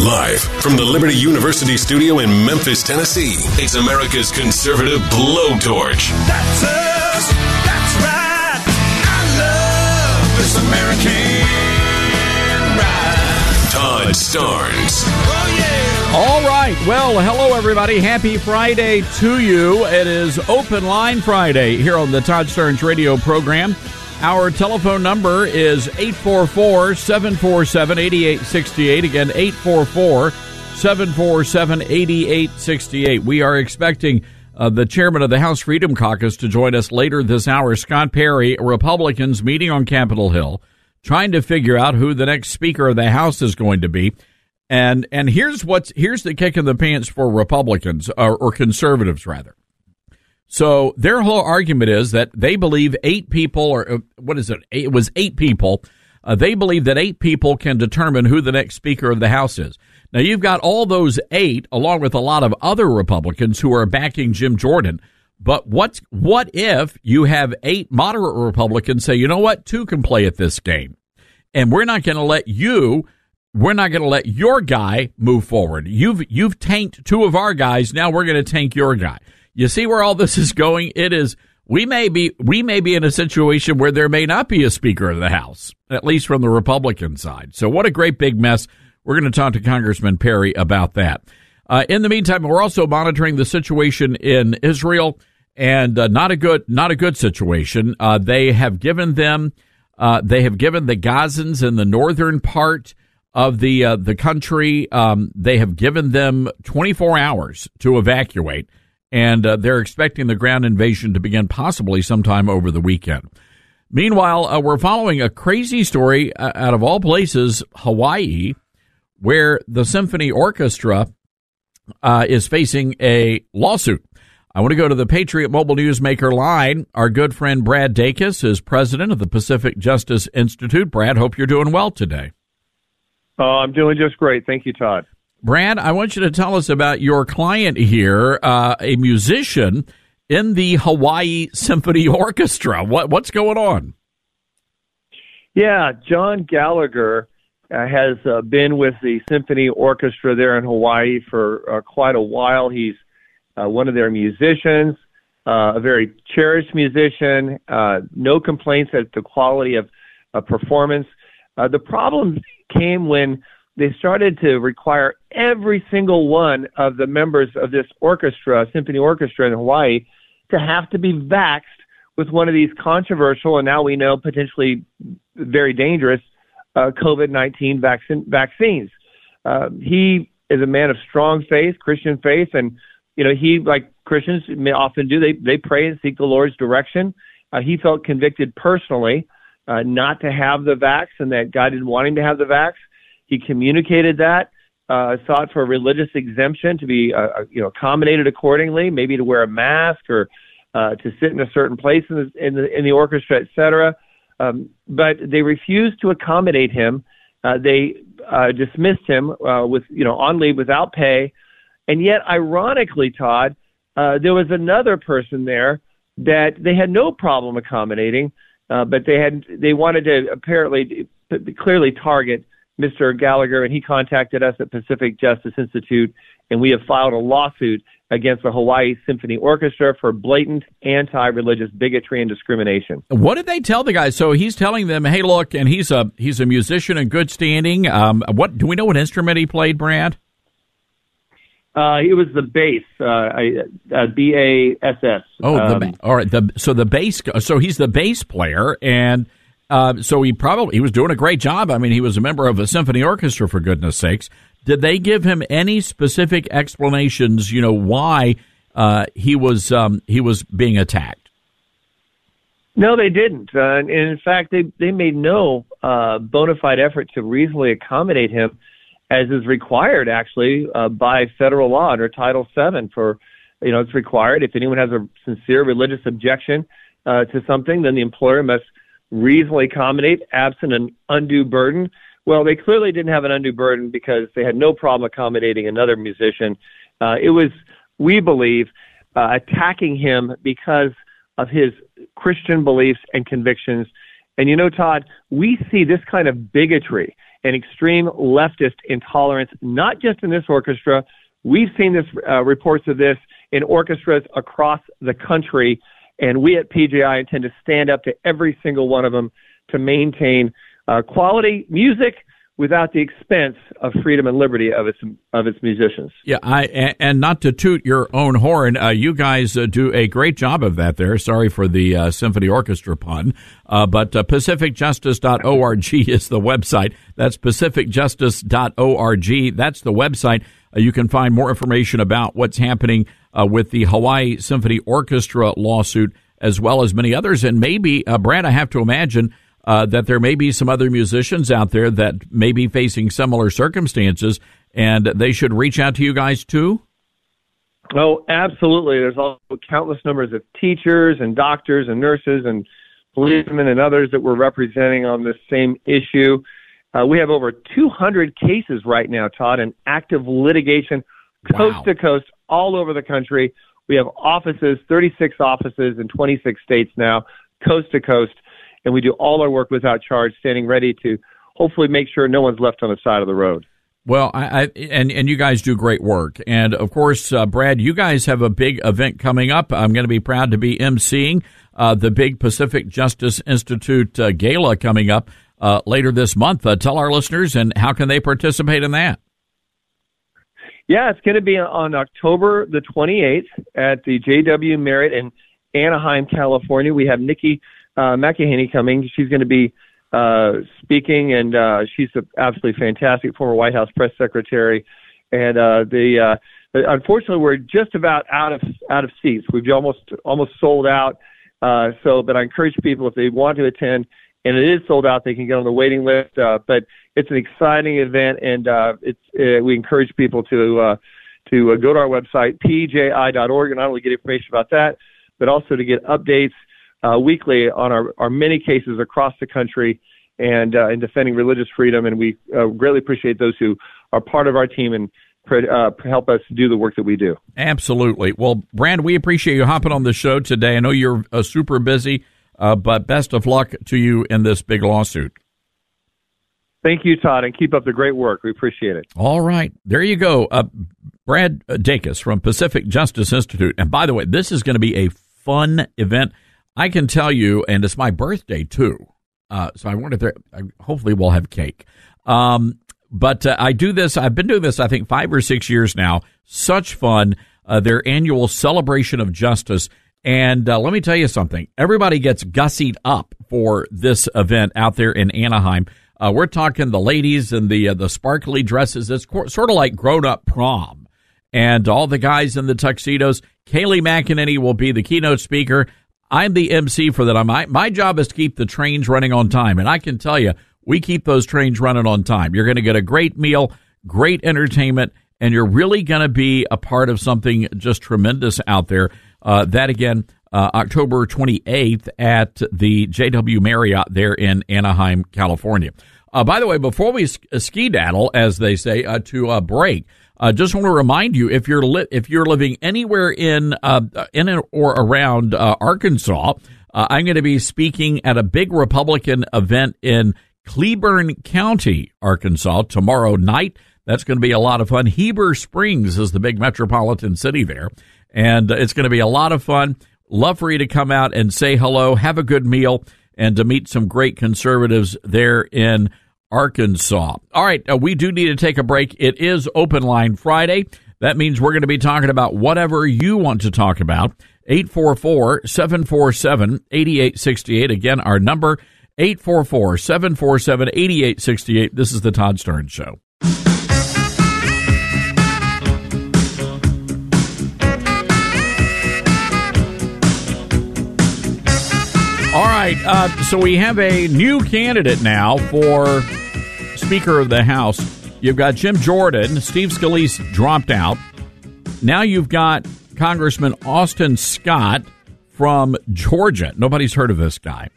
Live from the Liberty University studio in Memphis, Tennessee, it's America's conservative blowtorch. That's us. That's right. I love this American ride. Todd Starnes. Oh, yeah. All right. Well, hello, everybody. Happy Friday to you. It is Open Line Friday here on the Todd Starnes radio program. Our telephone number is 844 747 8868. Again, 844 747 8868. We are expecting uh, the chairman of the House Freedom Caucus to join us later this hour. Scott Perry, Republicans meeting on Capitol Hill, trying to figure out who the next Speaker of the House is going to be. And and here's what's here's the kick in the pants for Republicans or, or conservatives rather. So their whole argument is that they believe eight people, or uh, what is it? It was eight people. Uh, they believe that eight people can determine who the next Speaker of the House is. Now you've got all those eight, along with a lot of other Republicans who are backing Jim Jordan. But what's what if you have eight moderate Republicans say, you know what, two can play at this game, and we're not going to let you. We're not going to let your guy move forward. You've you've tanked two of our guys. Now we're going to tank your guy. You see where all this is going? It is we may be we may be in a situation where there may not be a speaker of the house, at least from the Republican side. So what a great big mess. We're going to talk to Congressman Perry about that. Uh, in the meantime, we're also monitoring the situation in Israel, and uh, not a good not a good situation. Uh, they have given them uh, they have given the Gazans in the northern part of the uh, the country um, they have given them 24 hours to evacuate and uh, they're expecting the ground invasion to begin possibly sometime over the weekend. Meanwhile, uh, we're following a crazy story uh, out of all places, Hawaii, where the symphony orchestra uh, is facing a lawsuit. I want to go to the Patriot Mobile Newsmaker line. Our good friend Brad Dacus is president of the Pacific Justice Institute. Brad, hope you're doing well today. Uh, I'm doing just great. Thank you, Todd. Brad, I want you to tell us about your client here, uh, a musician in the Hawaii Symphony Orchestra. What what's going on? Yeah, John Gallagher uh, has uh, been with the symphony orchestra there in Hawaii for uh, quite a while. He's uh, one of their musicians, uh, a very cherished musician. Uh, no complaints at the quality of uh, performance. Uh, the problem came when they started to require every single one of the members of this orchestra, symphony orchestra in Hawaii, to have to be vaxxed with one of these controversial and now we know potentially very dangerous uh, COVID 19 vaccine, vaccines. Uh, he is a man of strong faith, Christian faith, and you know he, like Christians often do, they they pray and seek the Lord's direction. Uh, he felt convicted personally uh, not to have the vax, and that God didn't want him to have the vax. He communicated that, uh, sought for a religious exemption to be, uh, you know, accommodated accordingly, maybe to wear a mask or uh, to sit in a certain place in the in the, in the orchestra, etc. Um, but they refused to accommodate him. Uh, they uh, dismissed him uh, with, you know, on leave without pay. And yet, ironically, Todd, uh, there was another person there that they had no problem accommodating, uh, but they had they wanted to apparently clearly target Mr. Gallagher, and he contacted us at Pacific Justice Institute, and we have filed a lawsuit against the Hawaii Symphony Orchestra for blatant anti-religious bigotry and discrimination. What did they tell the guy? So he's telling them, "Hey, look," and he's a he's a musician in good standing. Um, what do we know? What instrument he played, Brad? Uh, it was the bass, uh, uh, B A S S. Oh, the, um, all right. The, so the bass. So he's the bass player, and uh, so he probably he was doing a great job. I mean, he was a member of a symphony orchestra for goodness sakes. Did they give him any specific explanations? You know why uh, he was um, he was being attacked? No, they didn't. Uh, and in fact, they they made no uh, bona fide effort to reasonably accommodate him, as is required actually uh, by federal law under Title VII. For you know, it's required if anyone has a sincere religious objection uh, to something, then the employer must reasonably accommodate absent an undue burden. Well, they clearly didn't have an undue burden because they had no problem accommodating another musician. Uh, it was, we believe, uh, attacking him because of his Christian beliefs and convictions. And you know, Todd, we see this kind of bigotry and extreme leftist intolerance, not just in this orchestra. We've seen this uh, reports of this in orchestras across the country. And we at PJI intend to stand up to every single one of them to maintain uh, quality music without the expense of freedom and liberty of its of its musicians. Yeah, I and not to toot your own horn, uh, you guys uh, do a great job of that. There, sorry for the uh, symphony orchestra pun, uh, but uh, pacificjustice.org is the website. That's pacificjustice.org. That's the website. Uh, you can find more information about what's happening uh, with the Hawaii Symphony Orchestra lawsuit, as well as many others. And maybe, uh, Brad, I have to imagine uh, that there may be some other musicians out there that may be facing similar circumstances, and they should reach out to you guys too. Oh, absolutely. There's also countless numbers of teachers and doctors and nurses and policemen and others that we're representing on this same issue. Uh, we have over 200 cases right now, Todd, in active litigation, coast to coast, all over the country. We have offices, 36 offices in 26 states now, coast to coast, and we do all our work without charge, standing ready to hopefully make sure no one's left on the side of the road. Well, I, I, and and you guys do great work, and of course, uh, Brad, you guys have a big event coming up. I'm going to be proud to be emceeing uh, the big Pacific Justice Institute uh, gala coming up uh, later this month. Uh, tell our listeners and how can they participate in that? Yeah, it's going to be on October the 28th at the JW Marriott in Anaheim, California. We have Nikki uh, coming. She's going to be uh, speaking, and uh, she's an absolutely fantastic former White House press secretary. And uh, the uh, unfortunately, we're just about out of out of seats. We've almost almost sold out. Uh, so, but I encourage people if they want to attend, and it is sold out, they can get on the waiting list. Uh, but it's an exciting event, and uh, it's uh, we encourage people to uh, to uh, go to our website pji.org and not only get information about that, but also to get updates uh, weekly on our, our many cases across the country and uh, in defending religious freedom. And we uh, greatly appreciate those who are part of our team and uh, help us do the work that we do. Absolutely. Well, Brad, we appreciate you hopping on the show today. I know you're uh, super busy, uh, but best of luck to you in this big lawsuit. Thank you, Todd, and keep up the great work. We appreciate it. All right. There you go. Uh, Brad Dacus from Pacific Justice Institute. And by the way, this is going to be a fun event. I can tell you, and it's my birthday too. Uh, so I wonder wanted to, hopefully we'll have cake. Um, but uh, I do this, I've been doing this, I think, five or six years now. Such fun. Uh, their annual celebration of justice. And uh, let me tell you something. Everybody gets gussied up for this event out there in Anaheim. Uh, we're talking the ladies and the uh, the sparkly dresses. It's co- sort of like grown up prom, and all the guys in the tuxedos. Kayleigh McEnany will be the keynote speaker. I'm the MC for that. My my job is to keep the trains running on time, and I can tell you, we keep those trains running on time. You're going to get a great meal, great entertainment, and you're really going to be a part of something just tremendous out there. Uh, that again, uh, October 28th at the JW Marriott there in Anaheim, California. Uh, by the way, before we ski daddle, as they say, uh, to uh, break, uh, just want to remind you if you're li- if you're living anywhere in uh, in or around uh, Arkansas, I'm going to be speaking at a big Republican event in Cleburne County, Arkansas, tomorrow night. That's going to be a lot of fun. Heber Springs is the big metropolitan city there, and it's going to be a lot of fun. Love for you to come out and say hello, have a good meal, and to meet some great conservatives there in Arkansas. All right, uh, we do need to take a break. It is Open Line Friday. That means we're going to be talking about whatever you want to talk about. 844 747 8868. Again, our number 844 747 8868. This is the Todd Starnes Show. Right, uh, so we have a new candidate now for Speaker of the House. You've got Jim Jordan. Steve Scalise dropped out. Now you've got Congressman Austin Scott from Georgia. Nobody's heard of this guy.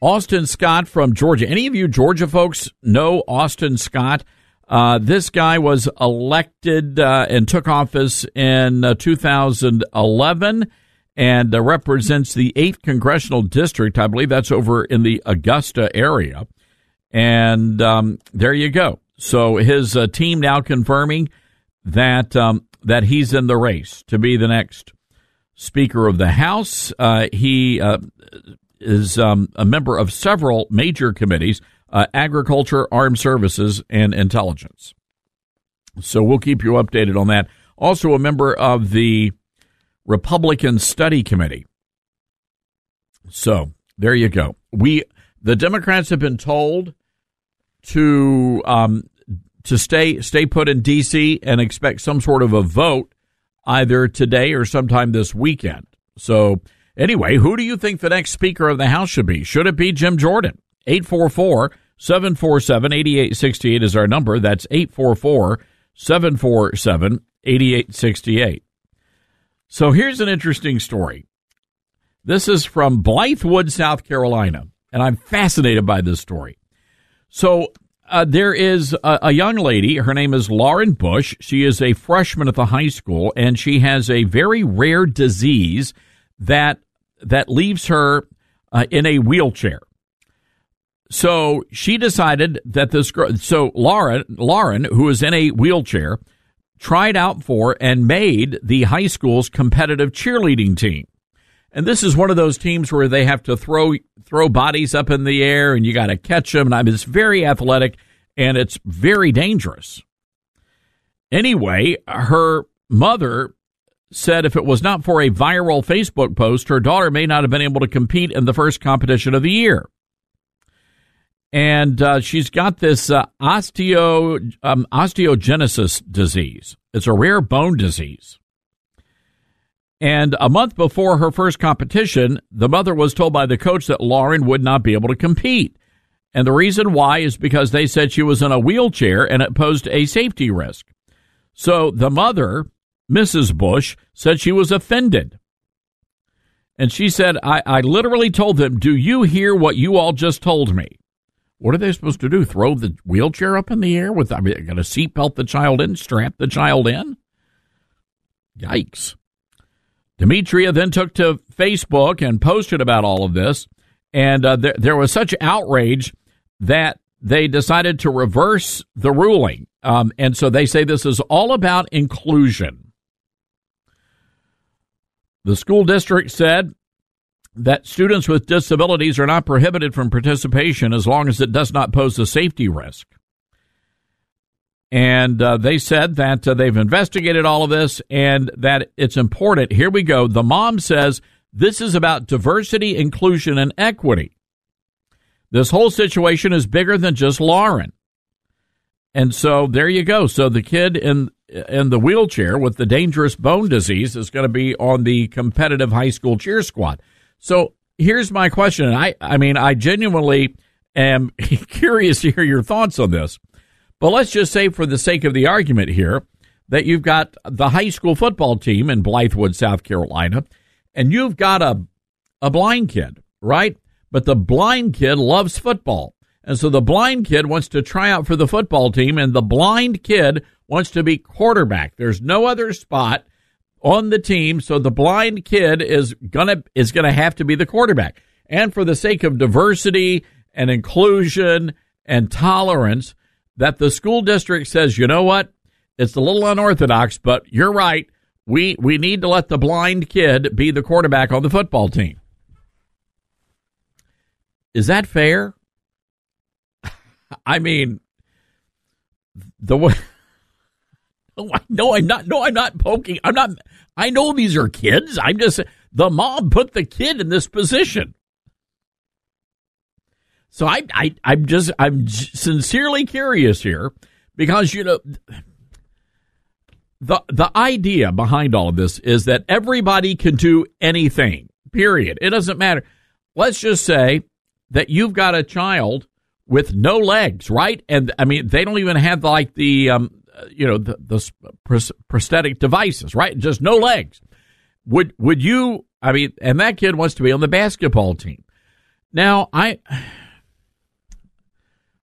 Austin Scott from Georgia. Any of you Georgia folks know Austin Scott? Uh, this guy was elected uh, and took office in uh, 2011 and uh, represents the 8th Congressional District. I believe that's over in the Augusta area. And um, there you go. So his uh, team now confirming that um, that he's in the race to be the next Speaker of the House. Uh, he uh, is um, a member of several major committees uh, agriculture, armed services, and intelligence. So we'll keep you updated on that. Also, a member of the Republican Study Committee. So there you go. We the Democrats have been told to um, to stay stay put in D.C. and expect some sort of a vote either today or sometime this weekend. So anyway, who do you think the next Speaker of the House should be? Should it be Jim Jordan? 844 747 8868 is our number. That's 844 747 8868. So here's an interesting story. This is from Blythewood, South Carolina, and I'm fascinated by this story. So uh, there is a, a, young lady. Her name is Lauren Bush. She is a freshman at the high school, and she has a very rare disease that that leaves her uh, in a wheelchair. So she decided that this girl. So Lauren, Lauren, who is in a wheelchair, tried out for and made the high school's competitive cheerleading team. And this is one of those teams where they have to throw throw bodies up in the air and you got to catch them. And I mean, it's very athletic and it's very dangerous. Anyway, her mother said if it was not for a viral Facebook post, her daughter may not have been able to compete in the first competition of the year and uh, she's got this uh, osteo um, osteogenesis disease. It's a rare bone disease. And a month before her first competition, the mother was told by the coach that Lauren would not be able to compete. And the reason why is because they said she was in a wheelchair and it posed a safety risk. So the mother, Mrs. Bush, said she was offended. And she said, I, I literally told them, Do you hear what you all just told me? What are they supposed to do? Throw the wheelchair up in the air with? I mean, got to seatbelt the child in, strap the child in. Yikes! Demetria then took to Facebook and posted about all of this, and uh, there, there was such outrage that they decided to reverse the ruling. Um, and so they say this is all about inclusion. The school district said that students with disabilities are not prohibited from participation as long as it does not pose a safety risk. And uh, they said that uh, they've investigated all of this and that it's important. Here we go. The mom says this is about diversity, inclusion, and equity. This whole situation is bigger than just Lauren. And so there you go. So the kid in in the wheelchair with the dangerous bone disease is going to be on the competitive high school cheer squad. So here's my question. I I mean I genuinely am curious to hear your thoughts on this. But let's just say, for the sake of the argument here, that you've got the high school football team in Blythewood, South Carolina, and you've got a a blind kid, right? But the blind kid loves football. And so the blind kid wants to try out for the football team, and the blind kid wants to be quarterback. There's no other spot on the team, so the blind kid is gonna is gonna have to be the quarterback. And for the sake of diversity and inclusion and tolerance, that the school district says, you know what, it's a little unorthodox, but you're right. We we need to let the blind kid be the quarterback on the football team. Is that fair? I mean, the way. No, I'm not. No, I'm not poking. I'm not. I know these are kids. I'm just the mom put the kid in this position. So I, I, I'm just, I'm sincerely curious here because you know the the idea behind all of this is that everybody can do anything. Period. It doesn't matter. Let's just say that you've got a child with no legs, right? And I mean, they don't even have like the, um, you know, the, the prosthetic devices, right? Just no legs. Would would you? I mean, and that kid wants to be on the basketball team. Now, I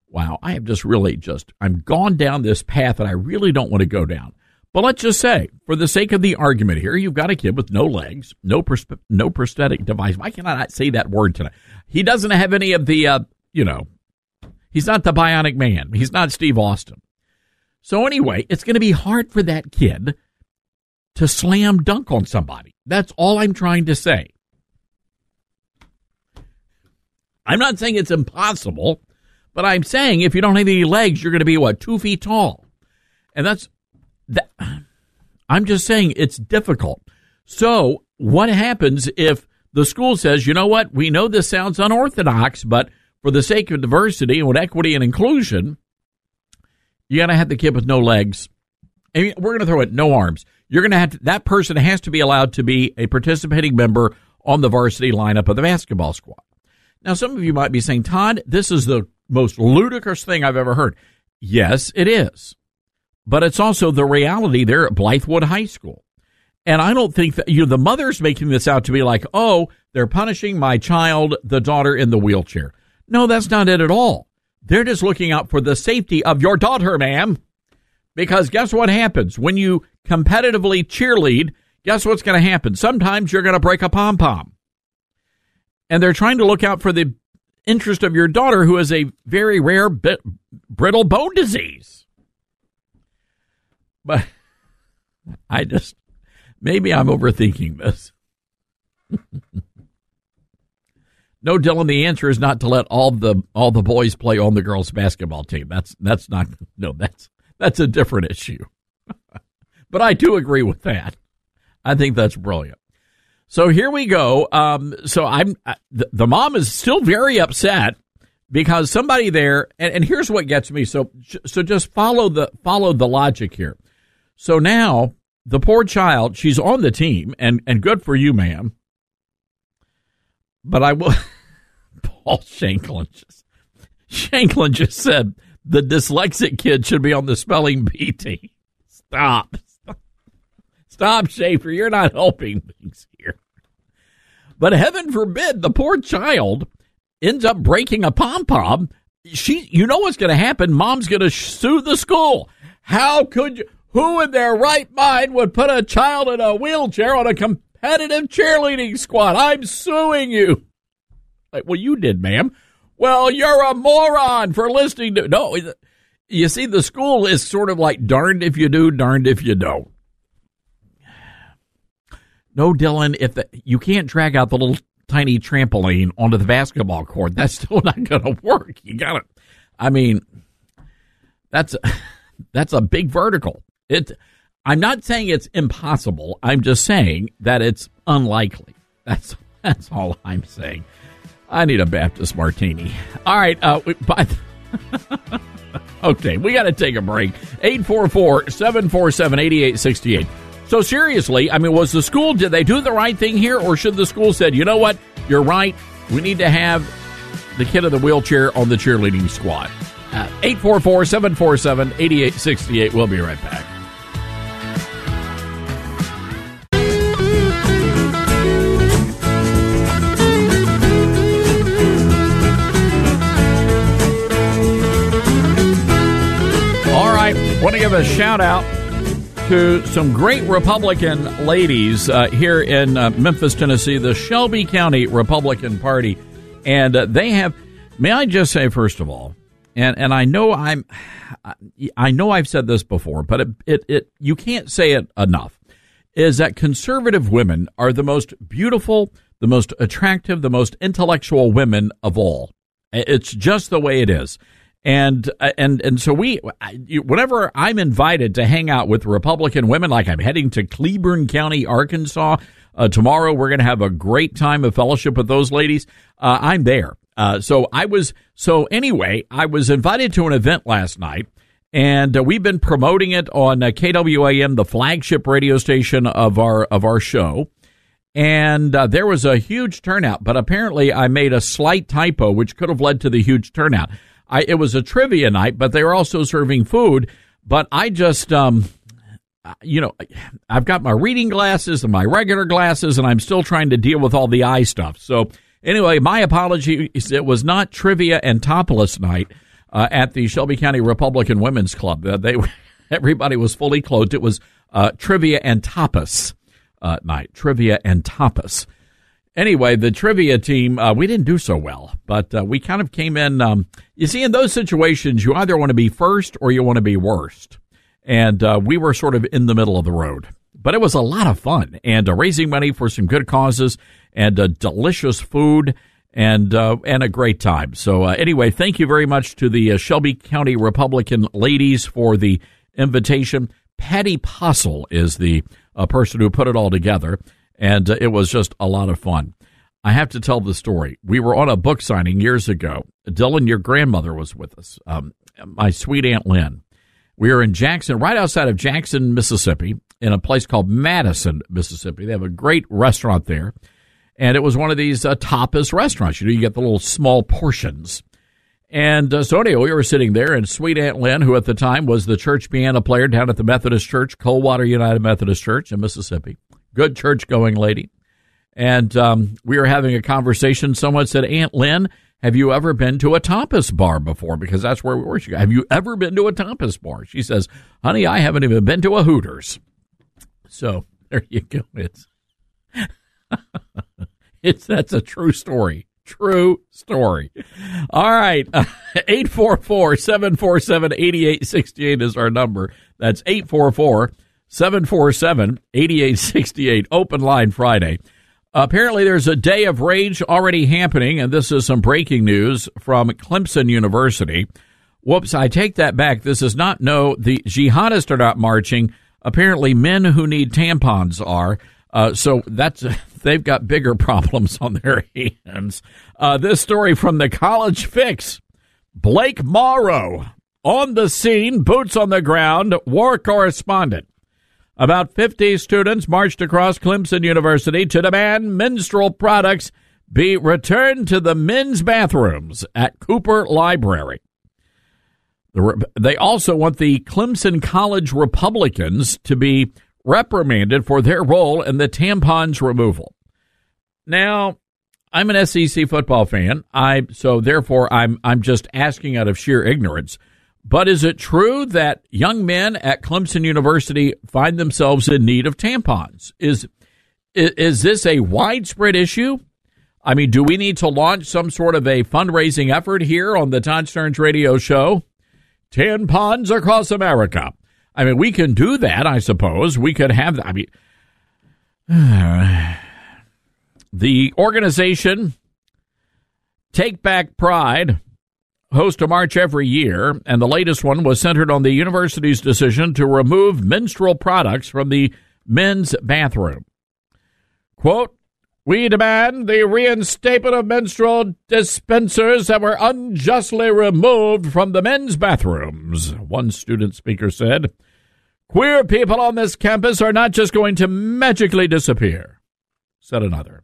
wow, I have just really just, I'm gone down this path that I really don't want to go down. But let's just say, for the sake of the argument here, you've got a kid with no legs, no pros- no prosthetic device. Why can I not say that word tonight? He doesn't have any of the, uh, you know, he's not the bionic man. He's not Steve Austin. So anyway, it's going to be hard for that kid to slam dunk on somebody. That's all I'm trying to say. I'm not saying it's impossible. But I'm saying if you don't have any legs, you're going to be what two feet tall, and that's that. I'm just saying it's difficult. So what happens if the school says, you know what, we know this sounds unorthodox, but for the sake of diversity and equity and inclusion, you got to have the kid with no legs. Mean, we're going to throw it no arms. You're going to have to, that person has to be allowed to be a participating member on the varsity lineup of the basketball squad. Now, some of you might be saying, Todd, this is the most ludicrous thing I've ever heard. Yes, it is. But it's also the reality there at Blythewood High School. And I don't think that, you know, the mother's making this out to be like, oh, they're punishing my child, the daughter in the wheelchair. No, that's not it at all. They're just looking out for the safety of your daughter, ma'am. Because guess what happens? When you competitively cheerlead, guess what's going to happen? Sometimes you're going to break a pom pom. And they're trying to look out for the interest of your daughter who has a very rare brittle bone disease. But I just, maybe I'm overthinking this. no, Dylan, the answer is not to let all the all the boys play on the girls' basketball team. That's that's not no, that's that's a different issue. but I do agree with that. I think that's brilliant. So here we go. Um, so I'm uh, the, the, mom is still very upset because somebody there, and, and here's what gets me. So so just follow the follow the logic here. So now the poor child, she's on the team, and and good for you, ma'am. But I will. Paul Shanklin just Shanklin just said the dyslexic kid should be on the spelling bee team. Stop. Stop, Schaefer. You're not helping things here. But heaven forbid the poor child ends up breaking a pom pom. She, you know what's going to happen? Mom's going to sue the school. How could you? Who in their right mind would put a child in a wheelchair on a competitive cheerleading squad? I'm suing you. Like, well, you did, ma'am. well, you're a moron for listening to. No, you see, the school is sort of like darned if you do, darned if you don't. No, Dylan, if the, you can't drag out the little tiny trampoline onto the basketball court, that's still not going to work. You got to, I mean, that's that's a big vertical. It. I'm not saying it's impossible. I'm just saying that it's unlikely. That's that's all I'm saying. I need a Baptist martini. All right, uh, we, okay, we got to take a break. 844-747-8868. So seriously, I mean, was the school did they do the right thing here, or should the school said, you know what, you're right, we need to have the kid in the wheelchair on the cheerleading squad. Uh, 844-747-8868. We'll be right back. Want to give a shout out to some great Republican ladies uh, here in uh, Memphis, Tennessee, the Shelby County Republican Party, and uh, they have. May I just say, first of all, and and I know I'm, I know I've said this before, but it it, it you can't say it enough. Is that conservative women are the most beautiful, the most attractive, the most intellectual women of all. It's just the way it is. And uh, and and so we, whenever I'm invited to hang out with Republican women, like I'm heading to Cleburne County, Arkansas uh, tomorrow, we're going to have a great time of fellowship with those ladies. Uh, I'm there. Uh, so I was so anyway. I was invited to an event last night, and uh, we've been promoting it on uh, KWAM, the flagship radio station of our of our show. And uh, there was a huge turnout, but apparently I made a slight typo, which could have led to the huge turnout. I, it was a trivia night, but they were also serving food. But I just, um, you know, I've got my reading glasses and my regular glasses, and I'm still trying to deal with all the eye stuff. So anyway, my apology. It was not trivia and topless night uh, at the Shelby County Republican Women's Club. Uh, they everybody was fully clothed. It was uh, trivia and tapas uh, night. Trivia and tapas. Anyway, the trivia team, uh, we didn't do so well, but uh, we kind of came in. Um, you see, in those situations, you either want to be first or you want to be worst. And uh, we were sort of in the middle of the road. But it was a lot of fun and uh, raising money for some good causes and uh, delicious food and uh, and a great time. So anyway, thank you very much to the Shelby County Republican ladies for the invitation. Patty Possel is the person who put it all together and uh, it was just a lot of fun. I have to tell the story. We were on a book signing years ago. Dylan, your grandmother was with us, um, my sweet Aunt Lynn. We were in Jackson, right outside of Jackson, Mississippi, in a place called Madison, Mississippi. They have a great restaurant there. And it was one of these uh, tapas restaurants. You know, you get the little small portions. And uh, so anyway, we were sitting there, and sweet Aunt Lynn, who at the time was the church piano player down at the Methodist Church, Coldwater United Methodist Church in Mississippi, good church going lady. And um, we were having a conversation. Someone said, Aunt Lynn, have you ever been to a tapas bar before? Because that's where we were. She, have you ever been to a tapas bar? She says, honey, I haven't even been to a Hooters. So there you go. It's, it's that's a true story. True story. All right. 844 747 8868 is our number. That's 844 747 8868. Open line Friday. Apparently, there's a day of rage already happening, and this is some breaking news from Clemson University. Whoops, I take that back. This is not no, the jihadists are not marching. Apparently, men who need tampons are. Uh, so that's they've got bigger problems on their hands. Uh, this story from the College Fix: Blake Morrow on the scene, boots on the ground, war correspondent. About 50 students marched across Clemson University to demand menstrual products be returned to the men's bathrooms at Cooper Library. They also want the Clemson College Republicans to be reprimanded for their role in the tampons removal. Now, I'm an SEC football fan. I so therefore I'm I'm just asking out of sheer ignorance. But is it true that young men at Clemson University find themselves in need of tampons? Is is this a widespread issue? I mean, do we need to launch some sort of a fundraising effort here on the Todd Starnes radio show? Tampons across America. I mean, we can do that, I suppose. We could have, I mean, the organization Take Back Pride host a march every year, and the latest one was centered on the university's decision to remove menstrual products from the men's bathroom. Quote, we demand the reinstatement of menstrual dispensers that were unjustly removed from the men's bathrooms, one student speaker said. Queer people on this campus are not just going to magically disappear, said another.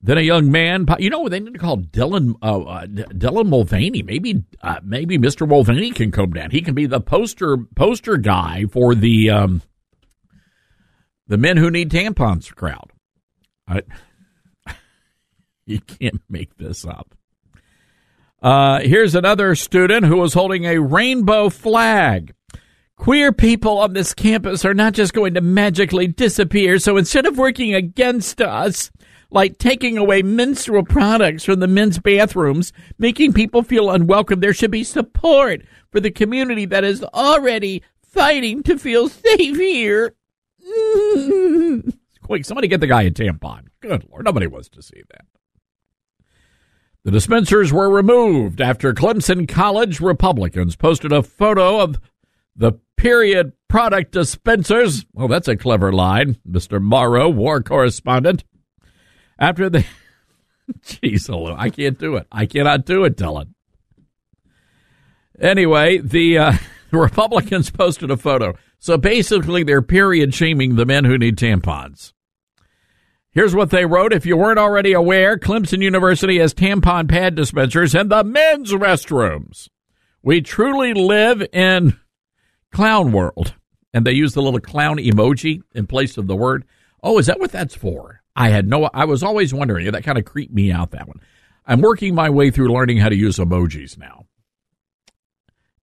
Then a young man, you know, they need to call Dylan uh, uh, Dylan Mulvaney. Maybe uh, maybe Mr. Mulvaney can come down. He can be the poster poster guy for the um, the men who need tampons crowd. I, you can't make this up. Uh, here's another student who was holding a rainbow flag. Queer people on this campus are not just going to magically disappear, so instead of working against us, like taking away menstrual products from the men's bathrooms, making people feel unwelcome. There should be support for the community that is already fighting to feel safe here. Quick, somebody get the guy a tampon. Good Lord, nobody wants to see that. The dispensers were removed after Clemson College Republicans posted a photo of the period product dispensers. Well, that's a clever line, Mr. Morrow, war correspondent. After the, jeez, I can't do it. I cannot do it, Dylan. Anyway, the, uh, the Republicans posted a photo. So basically, they're period shaming the men who need tampons. Here's what they wrote. If you weren't already aware, Clemson University has tampon pad dispensers in the men's restrooms. We truly live in clown world. And they use the little clown emoji in place of the word. Oh, is that what that's for? I had no, I was always wondering. That kind of creeped me out, that one. I'm working my way through learning how to use emojis now.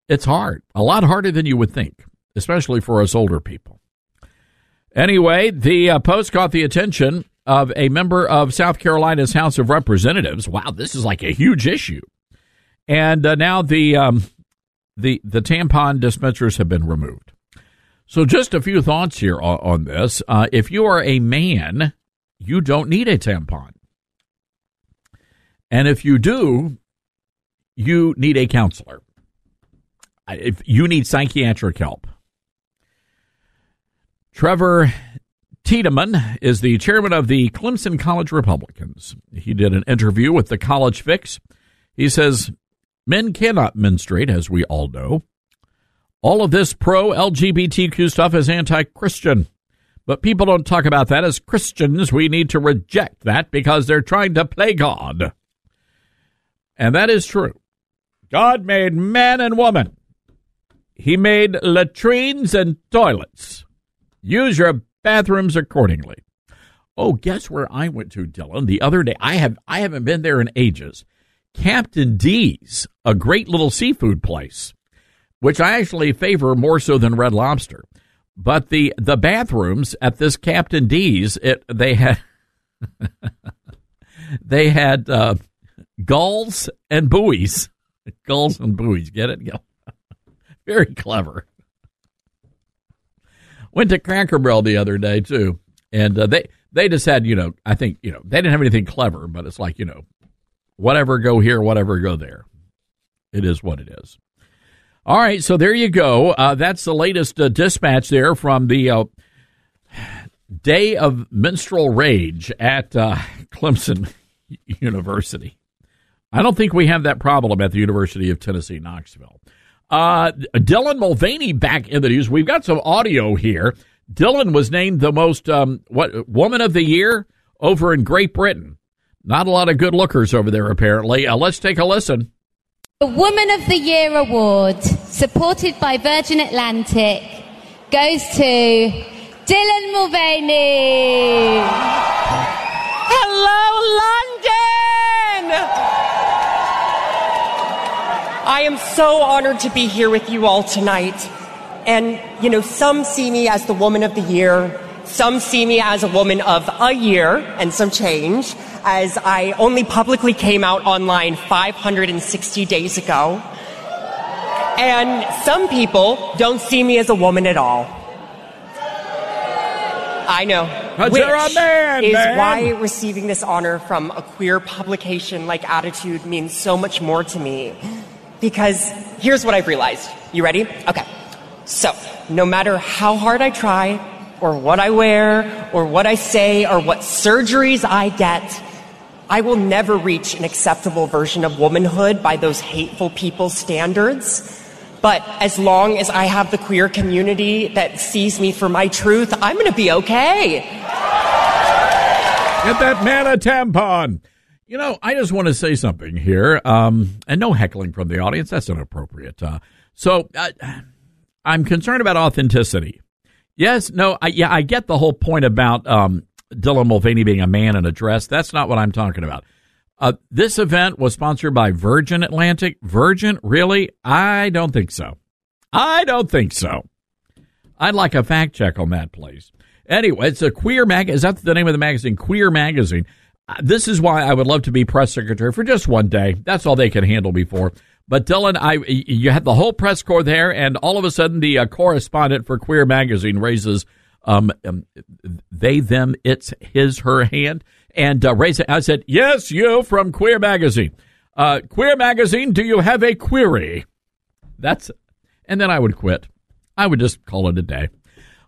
It's hard, a lot harder than you would think, especially for us older people. Anyway, the uh, post caught the attention of a member of South Carolina's House of Representatives. Wow, this is like a huge issue. And uh, now the um, the the tampon dispensers have been removed. So, just a few thoughts here on, on this. Uh, if you are a man you don't need a tampon. And if you do, you need a counselor. If you need psychiatric help. Trevor Tiedemann is the chairman of the Clemson College Republicans. He did an interview with the College Fix. He says men cannot menstruate, as we all know. All of this pro LGBTQ stuff is anti Christian. But people don't talk about that. As Christians, we need to reject that because they're trying to play God. And that is true. God made man and woman. He made latrines and toilets. Use your bathrooms accordingly. Oh, guess where I went to, Dylan, the other day? I have I haven't been there in ages. Captain D's, a great little seafood place, which I actually favor more so than Red Lobster. But the the bathrooms at this Captain D's, it they had they had uh, gulls and buoys, gulls and buoys. Get it? Very clever. Went to Cracker Barrel the other day too, and uh, they they just had you know I think you know they didn't have anything clever, but it's like you know whatever go here, whatever go there. It is what it is. All right, so there you go. Uh, that's the latest uh, dispatch there from the uh, Day of Menstrual Rage at uh, Clemson University. I don't think we have that problem at the University of Tennessee, Knoxville. Uh, Dylan Mulvaney back in the news. We've got some audio here. Dylan was named the most um, what woman of the year over in Great Britain. Not a lot of good lookers over there, apparently. Uh, let's take a listen. The Woman of the Year award, supported by Virgin Atlantic, goes to Dylan Mulvaney. Hello, London! I am so honored to be here with you all tonight. And, you know, some see me as the Woman of the Year, Some see me as a woman of a year and some change, as I only publicly came out online 560 days ago. And some people don't see me as a woman at all. I know. But which you're a man, is man. why receiving this honor from a queer publication like Attitude means so much more to me. Because here's what I've realized. You ready? Okay. So, no matter how hard I try, or what I wear, or what I say, or what surgeries I get, I will never reach an acceptable version of womanhood by those hateful people's standards. But as long as I have the queer community that sees me for my truth, I'm going to be okay. Get that man a tampon. You know, I just want to say something here, um, and no heckling from the audience. That's inappropriate. Uh, so uh, I'm concerned about authenticity. Yes, no, I, yeah, I get the whole point about um, Dylan Mulvaney being a man in a dress. That's not what I'm talking about. Uh, this event was sponsored by Virgin Atlantic. Virgin, really? I don't think so. I don't think so. I'd like a fact check on that, please. Anyway, it's a queer mag. Is that the name of the magazine? Queer magazine. Uh, this is why I would love to be press secretary for just one day. That's all they can handle me for. But Dylan, I you had the whole press corps there, and all of a sudden the uh, correspondent for Queer magazine raises um, um they them it's his her hand and uh, raise it. I said yes, you from Queer magazine. Uh, Queer magazine, do you have a query? That's and then I would quit. I would just call it a day.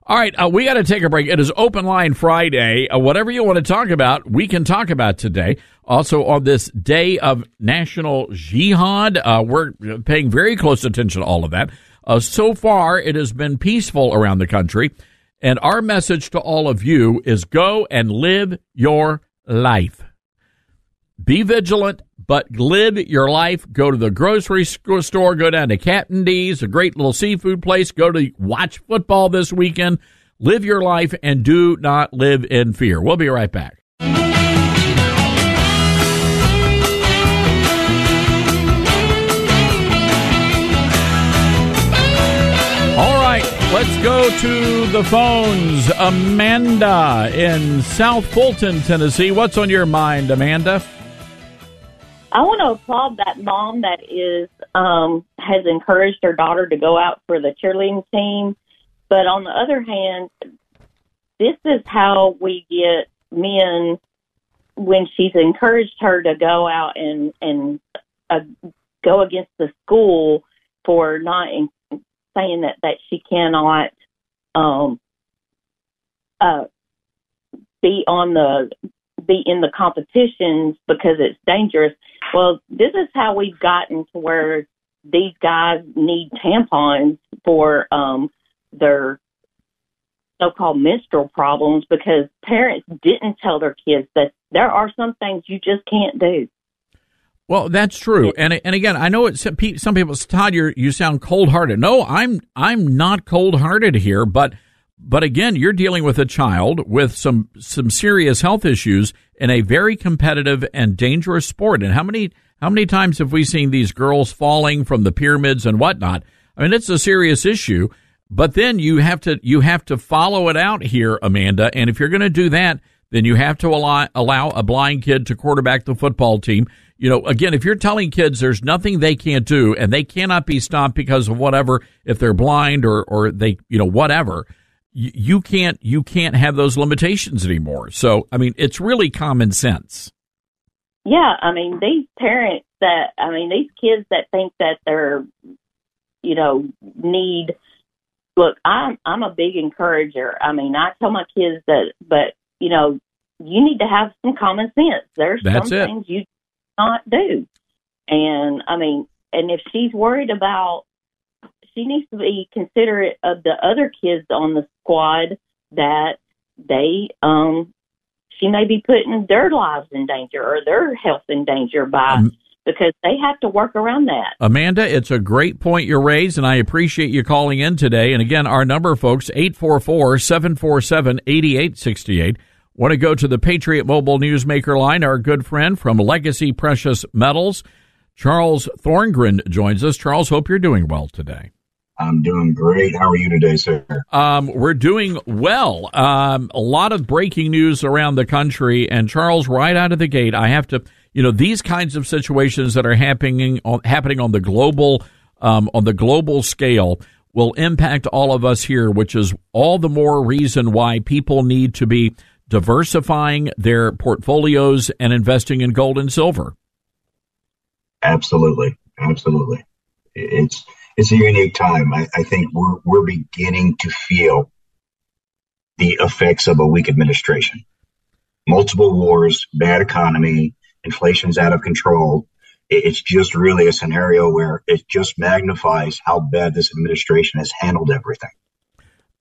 All right, uh, we got to take a break. It is Open Line Friday. Uh, whatever you want to talk about, we can talk about today. Also, on this day of National Jihad, uh, we're paying very close attention to all of that. Uh, so far, it has been peaceful around the country. And our message to all of you is go and live your life. Be vigilant, but live your life. Go to the grocery store, go down to Captain D's, a great little seafood place. Go to watch football this weekend. Live your life and do not live in fear. We'll be right back. All right, let's go to the phones. Amanda in South Fulton, Tennessee. What's on your mind, Amanda? I want to applaud that mom that is um, has encouraged her daughter to go out for the cheerleading team. But on the other hand, this is how we get men when she's encouraged her to go out and and uh, go against the school for not in, saying that that she cannot um, uh, be on the be in the competitions because it's dangerous. Well, this is how we've gotten to where these guys need tampons for um, their so-called menstrual problems because parents didn't tell their kids that there are some things you just can't do. Well, that's true, and and again, I know it's some pe- some people. Todd, you you sound cold hearted. No, I'm I'm not cold hearted here, but but again, you're dealing with a child with some some serious health issues in a very competitive and dangerous sport. And how many how many times have we seen these girls falling from the pyramids and whatnot? I mean, it's a serious issue. But then you have to you have to follow it out here, Amanda. And if you're going to do that, then you have to allow allow a blind kid to quarterback the football team. You know, again, if you're telling kids there's nothing they can't do and they cannot be stopped because of whatever, if they're blind or or they, you know, whatever, you, can't you can't have those limitations anymore. So, I mean, it's really common sense. Yeah, I mean these parents that I mean these kids that think that they're you know need look I'm I'm a big encourager. I mean I tell my kids that but you know you need to have some common sense. There's That's some it. things you not do. And I mean and if she's worried about she needs to be considerate of the other kids on the squad that they um she may be putting their lives in danger or their health in danger by because they have to work around that. Amanda, it's a great point you raised, and I appreciate you calling in today. And again, our number, folks, 844 747 8868. Want to go to the Patriot Mobile Newsmaker line? Our good friend from Legacy Precious Metals, Charles Thorngren, joins us. Charles, hope you're doing well today. I'm doing great. How are you today, sir? Um, we're doing well. Um, a lot of breaking news around the country, and Charles, right out of the gate, I have to, you know, these kinds of situations that are happening on, happening on the global um, on the global scale will impact all of us here, which is all the more reason why people need to be diversifying their portfolios and investing in gold and silver. Absolutely, absolutely. It's it's a unique time. I, I think we're we're beginning to feel the effects of a weak administration. Multiple wars, bad economy, inflation's out of control. It- It's just really a scenario where it just magnifies how bad this administration has handled everything.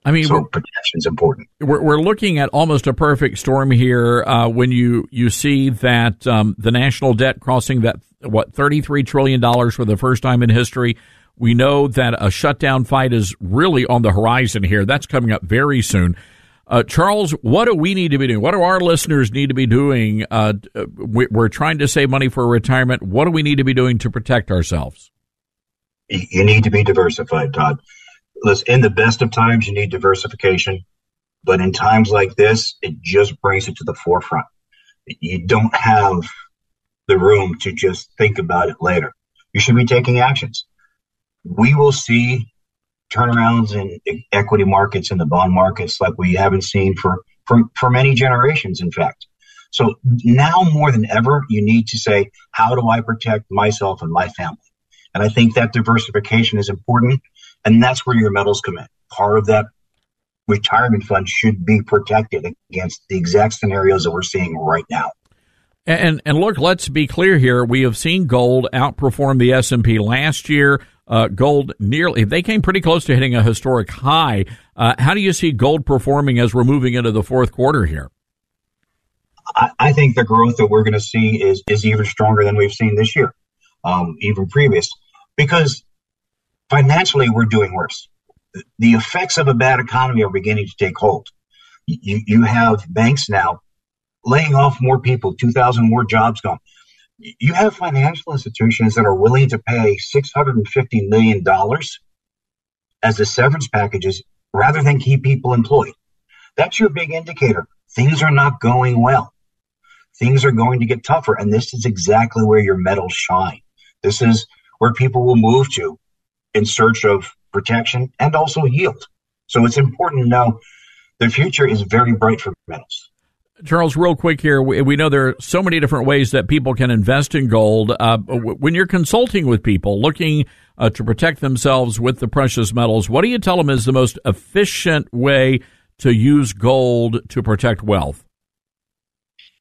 I mean, so protection's important. we're, we're looking at almost a perfect storm here uh, when you you see that um, the national debt crossing that what thirty three trillion dollars for the first time in history. We know that a shutdown fight is really on the horizon here. That's coming up very soon. Uh, Charles, what do we need to be doing? What do our listeners need to be doing? Uh, we- we're trying to save money for retirement. What do we need to be doing to protect ourselves? You you need to be diversified, Todd. Listen, in the best of times, you need diversification, but in times like this, it just brings it to the forefront. You don't have the room to just think about it later. You should be taking actions. We will see turnarounds in equity markets and the bond markets like we haven't seen for, for, for many generations, in fact. So now more than ever, you need to say, how do I protect myself and my family? And I think that diversification is important. And that's where your metals come in. Part of that retirement fund should be protected against the exact scenarios that we're seeing right now. And and look, let's be clear here. We have seen gold outperform the S and P last year. Uh, gold nearly they came pretty close to hitting a historic high. Uh, how do you see gold performing as we're moving into the fourth quarter here? I, I think the growth that we're going to see is, is even stronger than we've seen this year, um, even previous, because financially we're doing worse. The- effects of a bad economy are beginning to take hold. You, you have banks now laying off more people, 2,000 more jobs gone. You have financial institutions that are willing to pay $650 million as the severance packages rather than keep people employed. That's your big indicator. Things are not going well. Things are going to get tougher. And this is exactly where your metals shine. This is where people will move to in search of protection and also yield. So it's important to know the future is very bright for metals. Charles, real quick here, we, we know there are so many different ways that people can invest in gold. Uh, when you're consulting with people looking uh, to protect themselves with the precious metals, what do you tell them is the most efficient way to use gold to protect wealth?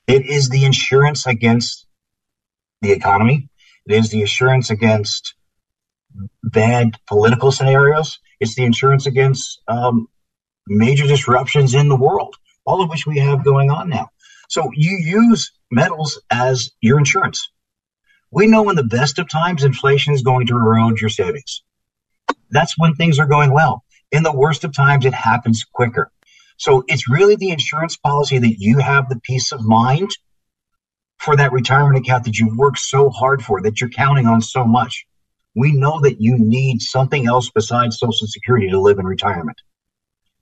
It is the insurance against the economy. It is the insurance against bad political scenarios. It's the insurance against um, major disruptions in the world, all of which we have going on now. So you use metals as your insurance. We know in the best of times, inflation is going to erode your savings. That's when things are going well. In the worst of times, it happens quicker. So it's really the insurance policy that you have the peace of mind for that retirement account that you've worked so hard for, that you're counting on so much. We know that you need something else besides Social Security to live in retirement.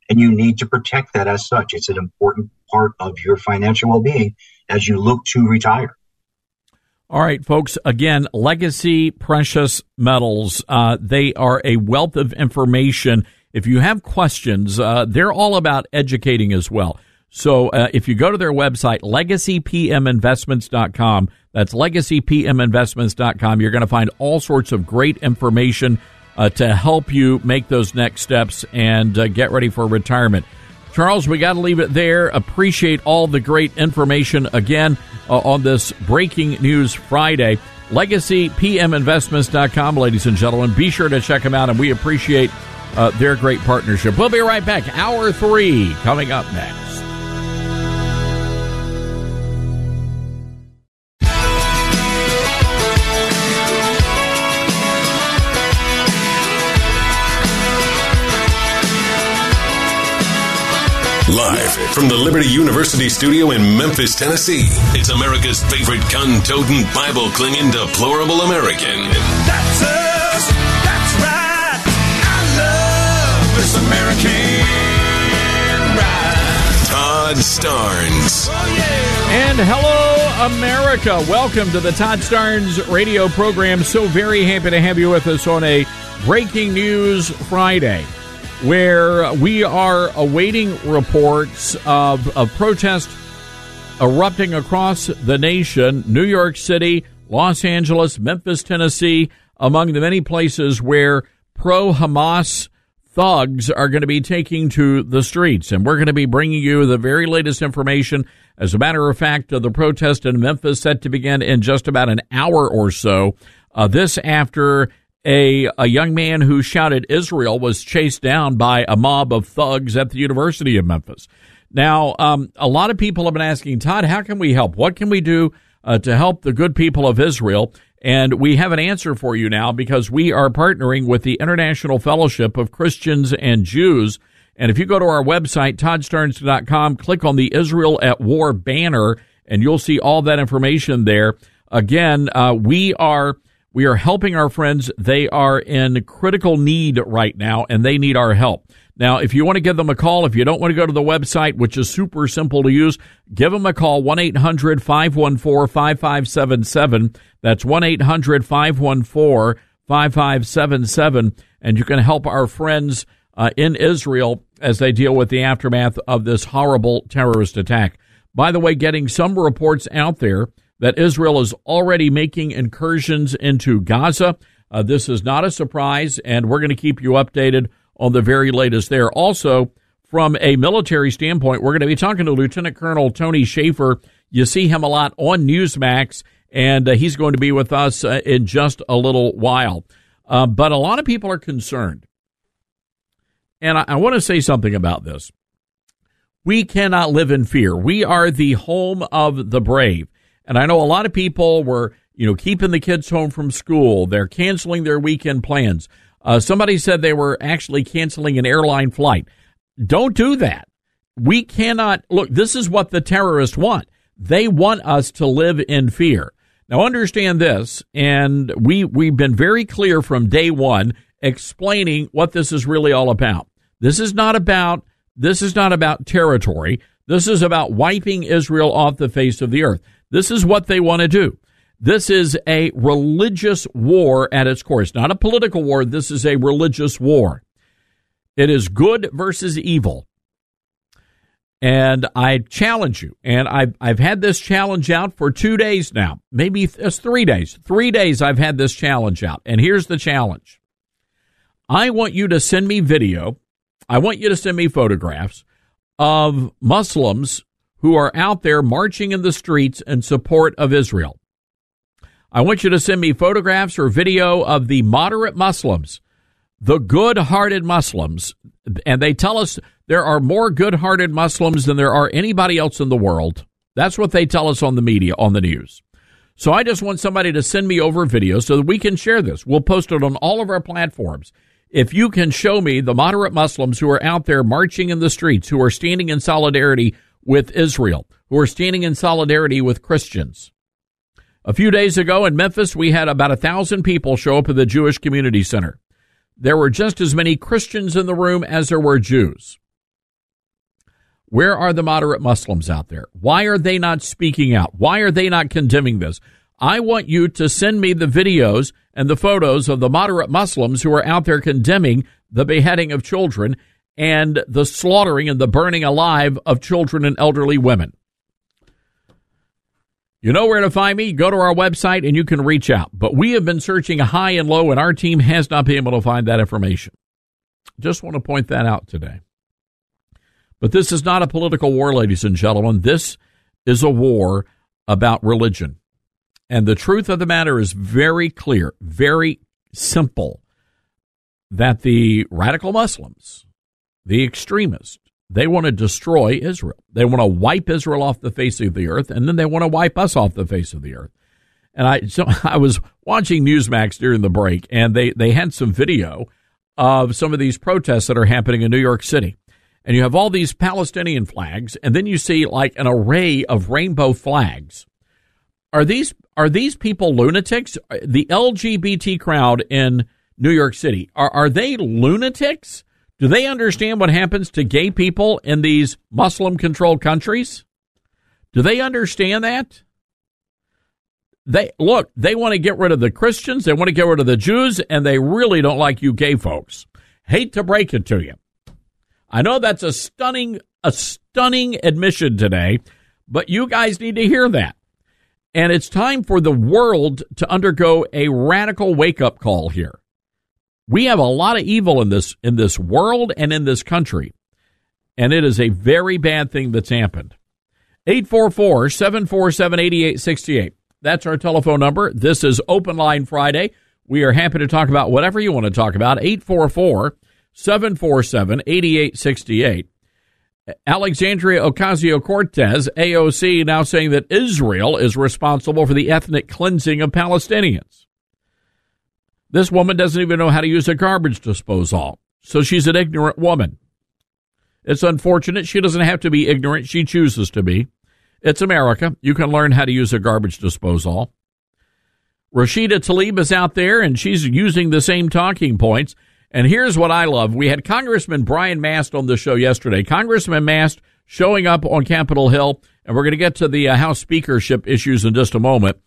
And you need to protect that as such. It's an important part of your financial well being as you look to retire. All right, folks. Again, Legacy Precious Metals. Uh, they are a wealth of information. If you have questions, uh, they're all about educating as well. So uh, if you go to their website, legacypminvestments.com, that's legacypminvestments.com, you're going to find all sorts of great information uh, to help you make those next steps and uh, get ready for retirement. Charles, we got to leave it there. Appreciate all the great information again uh, on this breaking news Friday. LegacyPMInvestments.com, ladies and gentlemen. Be sure to check them out, and we appreciate uh, their great partnership. We'll be right back. Hour three coming up next. Live from the Liberty University studio in Memphis, Tennessee, it's America's favorite gun toting, Bible clinging, deplorable American. That's us. That's right. I love this American ride. Todd Starnes. Oh, and hello, America. Welcome to the Todd Starnes radio program. So very happy to have you with us on a breaking news Friday where we are awaiting reports of, of protest erupting across the nation New York City, Los Angeles, Memphis, Tennessee, among the many places where pro Hamas thugs are going to be taking to the streets. And we're going to be bringing you the very latest information. As a matter of fact, the protest in Memphis set to begin in just about an hour or so. Uh, this after a, a young man who shouted Israel was chased down by a mob of thugs at the University of Memphis. Now, um, a lot of people have been asking, Todd, how can we help? What can we do uh, to help the good people of Israel? And we have an answer for you now because we are partnering with the International Fellowship of Christians and Jews. And if you go to our website, toddstarnes.com, click on the Israel at War banner, and you'll see all that information there. Again, uh, we are we are helping our friends. They are in critical need right now, and they need our help. Now, if you want to give them a call, if you don't want to go to the website, which is super simple to use, give them a call 1 800 514 5577. That's 1 800 514 5577. And you can help our friends uh, in Israel as they deal with the aftermath of this horrible terrorist attack. By the way, getting some reports out there that Israel is already making incursions into Gaza. Uh, this is not a surprise, and we're going to keep you updated on the very latest there. Also, from a military standpoint, we're going to be talking to Lieutenant Colonel Tony Shaffer. You see him a lot on Newsmax, and uh, he's going to be with us uh, in just a little while. Uh, but a lot of people are concerned. And I, I want to say something about this. We cannot live in fear. We are the home of the brave. And I know a lot of people were, you know, keeping the kids home from school. They're canceling their weekend plans. Uh, somebody said they were actually canceling an airline flight. Don't do that. We cannot look. This is what the terrorists want. They want us to live in fear. Now understand this, and we we've been very clear from day one explaining what this is really all about. This is not about this is not about territory. This is about wiping Israel off the face of the earth. This is what they want to do. This is a religious war at its core. It's not a political war. This is a religious war. It is good versus evil. And I challenge you, and I've, I've had this challenge out for two days now, maybe it's three days. Three days I've had this challenge out. And here's the challenge I want you to send me video, I want you to send me photographs of Muslims who are out there marching in the streets in support of Israel. I want you to send me photographs or video of the moderate Muslims, the good hearted Muslims. And they tell us there are more good hearted Muslims than there are anybody else in the world. That's what they tell us on the media, on the news. So I just want somebody to send me over video so that we can share this. We'll post it on all of our platforms. If you can show me the moderate Muslims who are out there marching in the streets, who are standing in solidarity with Israel, who are standing in solidarity with Christians. A few days ago in Memphis, we had about a thousand people show up at the Jewish Community Center. There were just as many Christians in the room as there were Jews. Where are the moderate Muslims out there? Why are they not speaking out? Why are they not condemning this? I want you to send me the videos and the photos of the moderate Muslims who are out there condemning the beheading of children and the slaughtering and the burning alive of children and elderly women. You know where to find me. Go to our website and you can reach out. But we have been searching high and low, and our team has not been able to find that information. Just want to point that out today. But this is not a political war, ladies and gentlemen. This is a war about religion. And the truth of the matter is very clear, very simple that the radical Muslims, the extremists, they want to destroy Israel. They want to wipe Israel off the face of the earth, and then they want to wipe us off the face of the earth. And I so I was watching Newsmax during the break, and they they had some video of some of these protests that are happening in New York City. And you have all these Palestinian flags, and then you see like an array of rainbow flags. Are these are these people lunatics? Uh, the LGBT crowd in New York City are are they lunatics? Do they understand what happens to gay people in these Muslim controlled countries? Do they understand that? They look, they want to get rid of the Christians, they want to get rid of the Jews, and they really don't like you gay folks. Hate to break it to you. I know that's a stunning, a stunning admission today, but you guys need to hear that. And it's time for the world to undergo a radical wake up call here. We have a lot of evil in this in this world and in this country. And it is a very bad thing that's happened. 844 747 8868. That's our telephone number. This is Open Line Friday. We are happy to talk about whatever you want to talk about. 844 747 8868. Alexandria Ocasio Cortez, AOC, now saying that Israel is responsible for the ethnic cleansing of Palestinians. This woman doesn't even know how to use a garbage disposal, so she's an ignorant woman. It's unfortunate. She doesn't have to be ignorant. She chooses to be. It's America. You can learn how to use a garbage disposal. Rashida Tlaib is out there and she's using the same talking points. And here's what I love. We had Congressman Brian Mast on the show yesterday. Congressman Mast showing up on Capitol Hill, and we're going to get to the uh, House speakership issues in just a moment.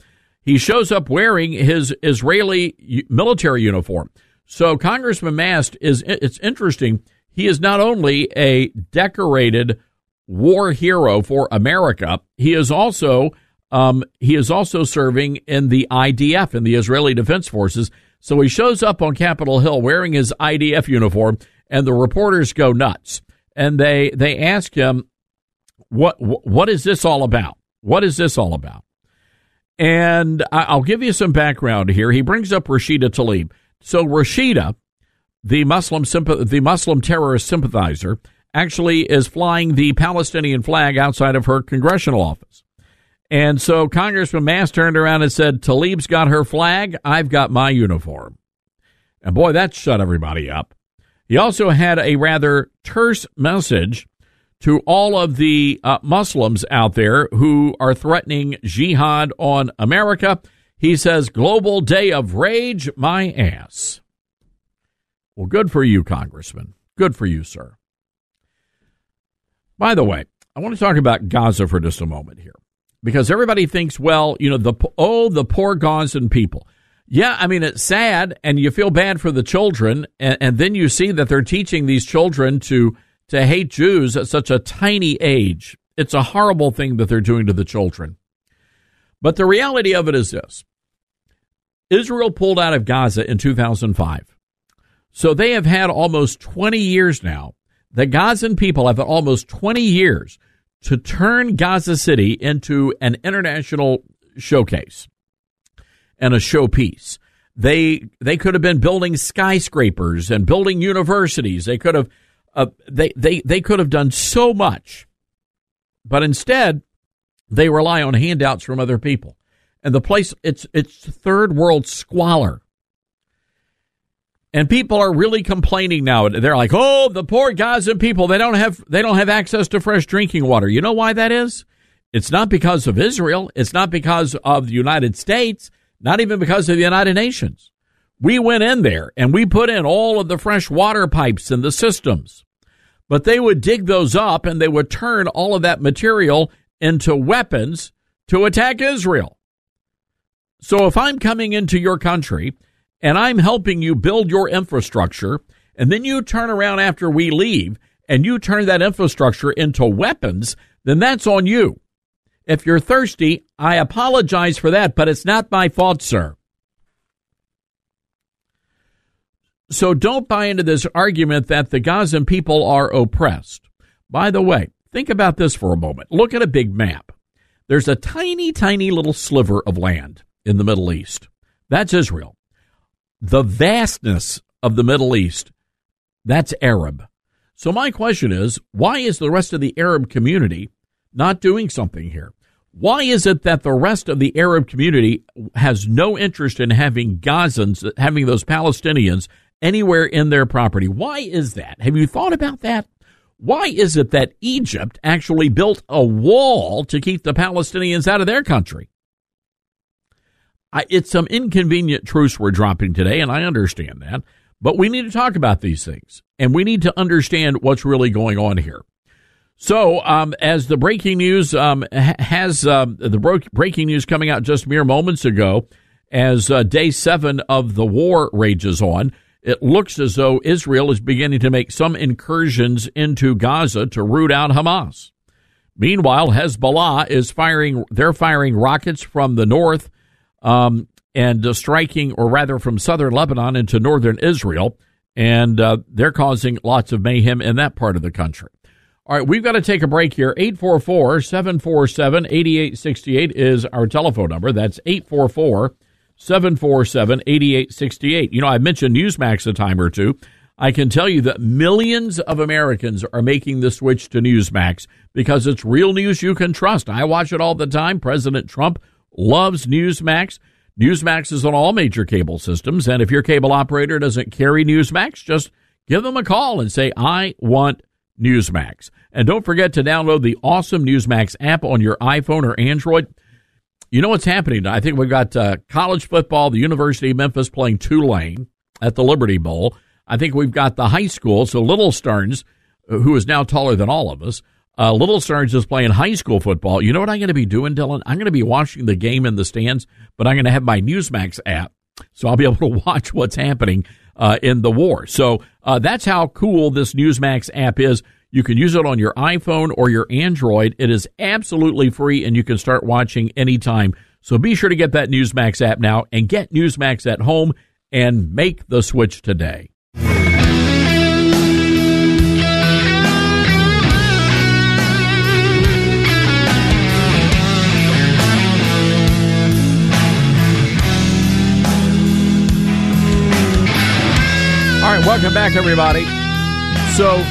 He shows up wearing his Israeli military uniform. So Congressman Mast is, it's interesting. He is not only a decorated war hero for America, he is also, um, he is also serving in the IDF, in the Israeli Defense Forces. So he shows up on Capitol Hill wearing his IDF uniform, and the reporters go nuts. And they they ask him, "What what is this all about? What is this all about?" And I'll give you some background here. He brings up Rashida Tlaib. So Rashida, the Muslim the Muslim terrorist sympathizer, actually is flying the Palestinian flag outside of her congressional office. And so Congressman Mast turned around and said, Tlaib's got her flag. I've got my uniform. And boy, that shut everybody up. He also had a rather terse message to all of the uh, Muslims out there who are threatening jihad on America. He says, Global Day of Rage, my ass. Well, good for you, Congressman. Good for you, sir. By the way, I want to talk about Gaza for just a moment here because everybody thinks, well, you know, the oh, the poor Gazan people. Yeah, I mean it's sad, and you feel bad for the children, and, and then you see that they're teaching these children to to hate Jews at such a tiny age. It's a horrible thing that they're doing to the children. But the reality of it is this: Israel pulled out of Gaza in 2005, so they have had almost 20 years now. The Gazan people have had almost 20 years to turn Gaza City into an international showcase and a showpiece. They they could have been building skyscrapers and building universities. They could have uh, they they they could have done so much, but instead they rely on handouts from other people. And the place it's it's third world squalor. And people are really complaining now. They're like, "Oh, the poor Gazan people, they don't have they don't have access to fresh drinking water." You know why that is? It's not because of Israel, it's not because of the United States, not even because of the United Nations. We went in there and we put in all of the fresh water pipes and the systems. But they would dig those up and they would turn all of that material into weapons to attack Israel. So if I'm coming into your country and I'm helping you build your infrastructure, and then you turn around after we leave and you turn that infrastructure into weapons, then that's on you. If you're thirsty, I apologize for that, but it's not my fault, sir. So don't buy into this argument that the Gazan people are oppressed. By the way, think about this for a moment. Look at a big map. There's a tiny, tiny little sliver of land in the Middle East. That's Israel the vastness of the Middle East, that's Arab. So my question is, why is the rest of the Arab community not doing something here? Why is it that the rest of the Arab community has no interest in having Gazans, having those Palestinians anywhere in their property? Why is that? Have you thought about that? Why is it that Egypt actually built a wall to keep the Palestinians out of their country? I, it's some inconvenient truths we're dropping today, and I understand that. But we need to talk about these things. and we need to understand what's really going on here. So, um, as the breaking news um, has um, the bro- breaking news coming out just mere moments ago, as uh, day seven of the war rages on, it looks as though Israel is beginning to make some incursions into Gaza to root out Hamas. Meanwhile, Hezbollah is firing; they're firing rockets from the north um, and uh, striking, or rather, from southern Lebanon into northern Israel, and uh, they're causing lots of mayhem in that part of the country. All right, we've got to take a break here. 844 747 8868 is our telephone number. That's 844 747 8868. You know, I mentioned Newsmax a time or two. I can tell you that millions of Americans are making the switch to Newsmax because it's real news you can trust. I watch it all the time. President Trump loves Newsmax. Newsmax is on all major cable systems, and if your cable operator doesn't carry Newsmax, just give them a call and say, I want Newsmax. And don't forget to download the awesome Newsmax app on your iPhone or Android. You know what's happening? I think we've got uh, college football, the University of Memphis playing Tulane at the Liberty Bowl. I think we've got the high school, so Little Starnes, who is now taller than all of us. Uh, Little Starnes is playing high school football. You know what I'm going to be doing, Dylan? I'm going to be watching the game in the stands, but I'm going to have my Newsmax app, so I'll be able to watch what's happening uh, in the war. So uh, that's how cool this Newsmax app is. You can use it on your iPhone or your Android. It is absolutely free and you can start watching anytime. So be sure to get that Newsmax app now and get Newsmax at home and make the switch today. All right, welcome back, everybody. So,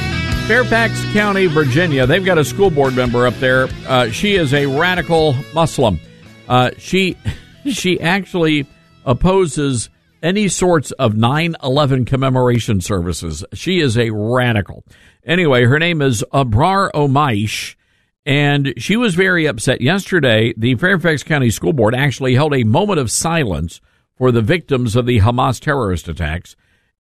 Fairfax County, Virginia, they've got a school board member up there. Uh, she is a radical Muslim. Uh, she she actually opposes any sorts of 9-11 commemoration services. She is a radical. Anyway, her name is Abrar Omaish, and she was very upset. Yesterday, the Fairfax County School Board actually held a moment of silence for the victims of the Hamas terrorist attacks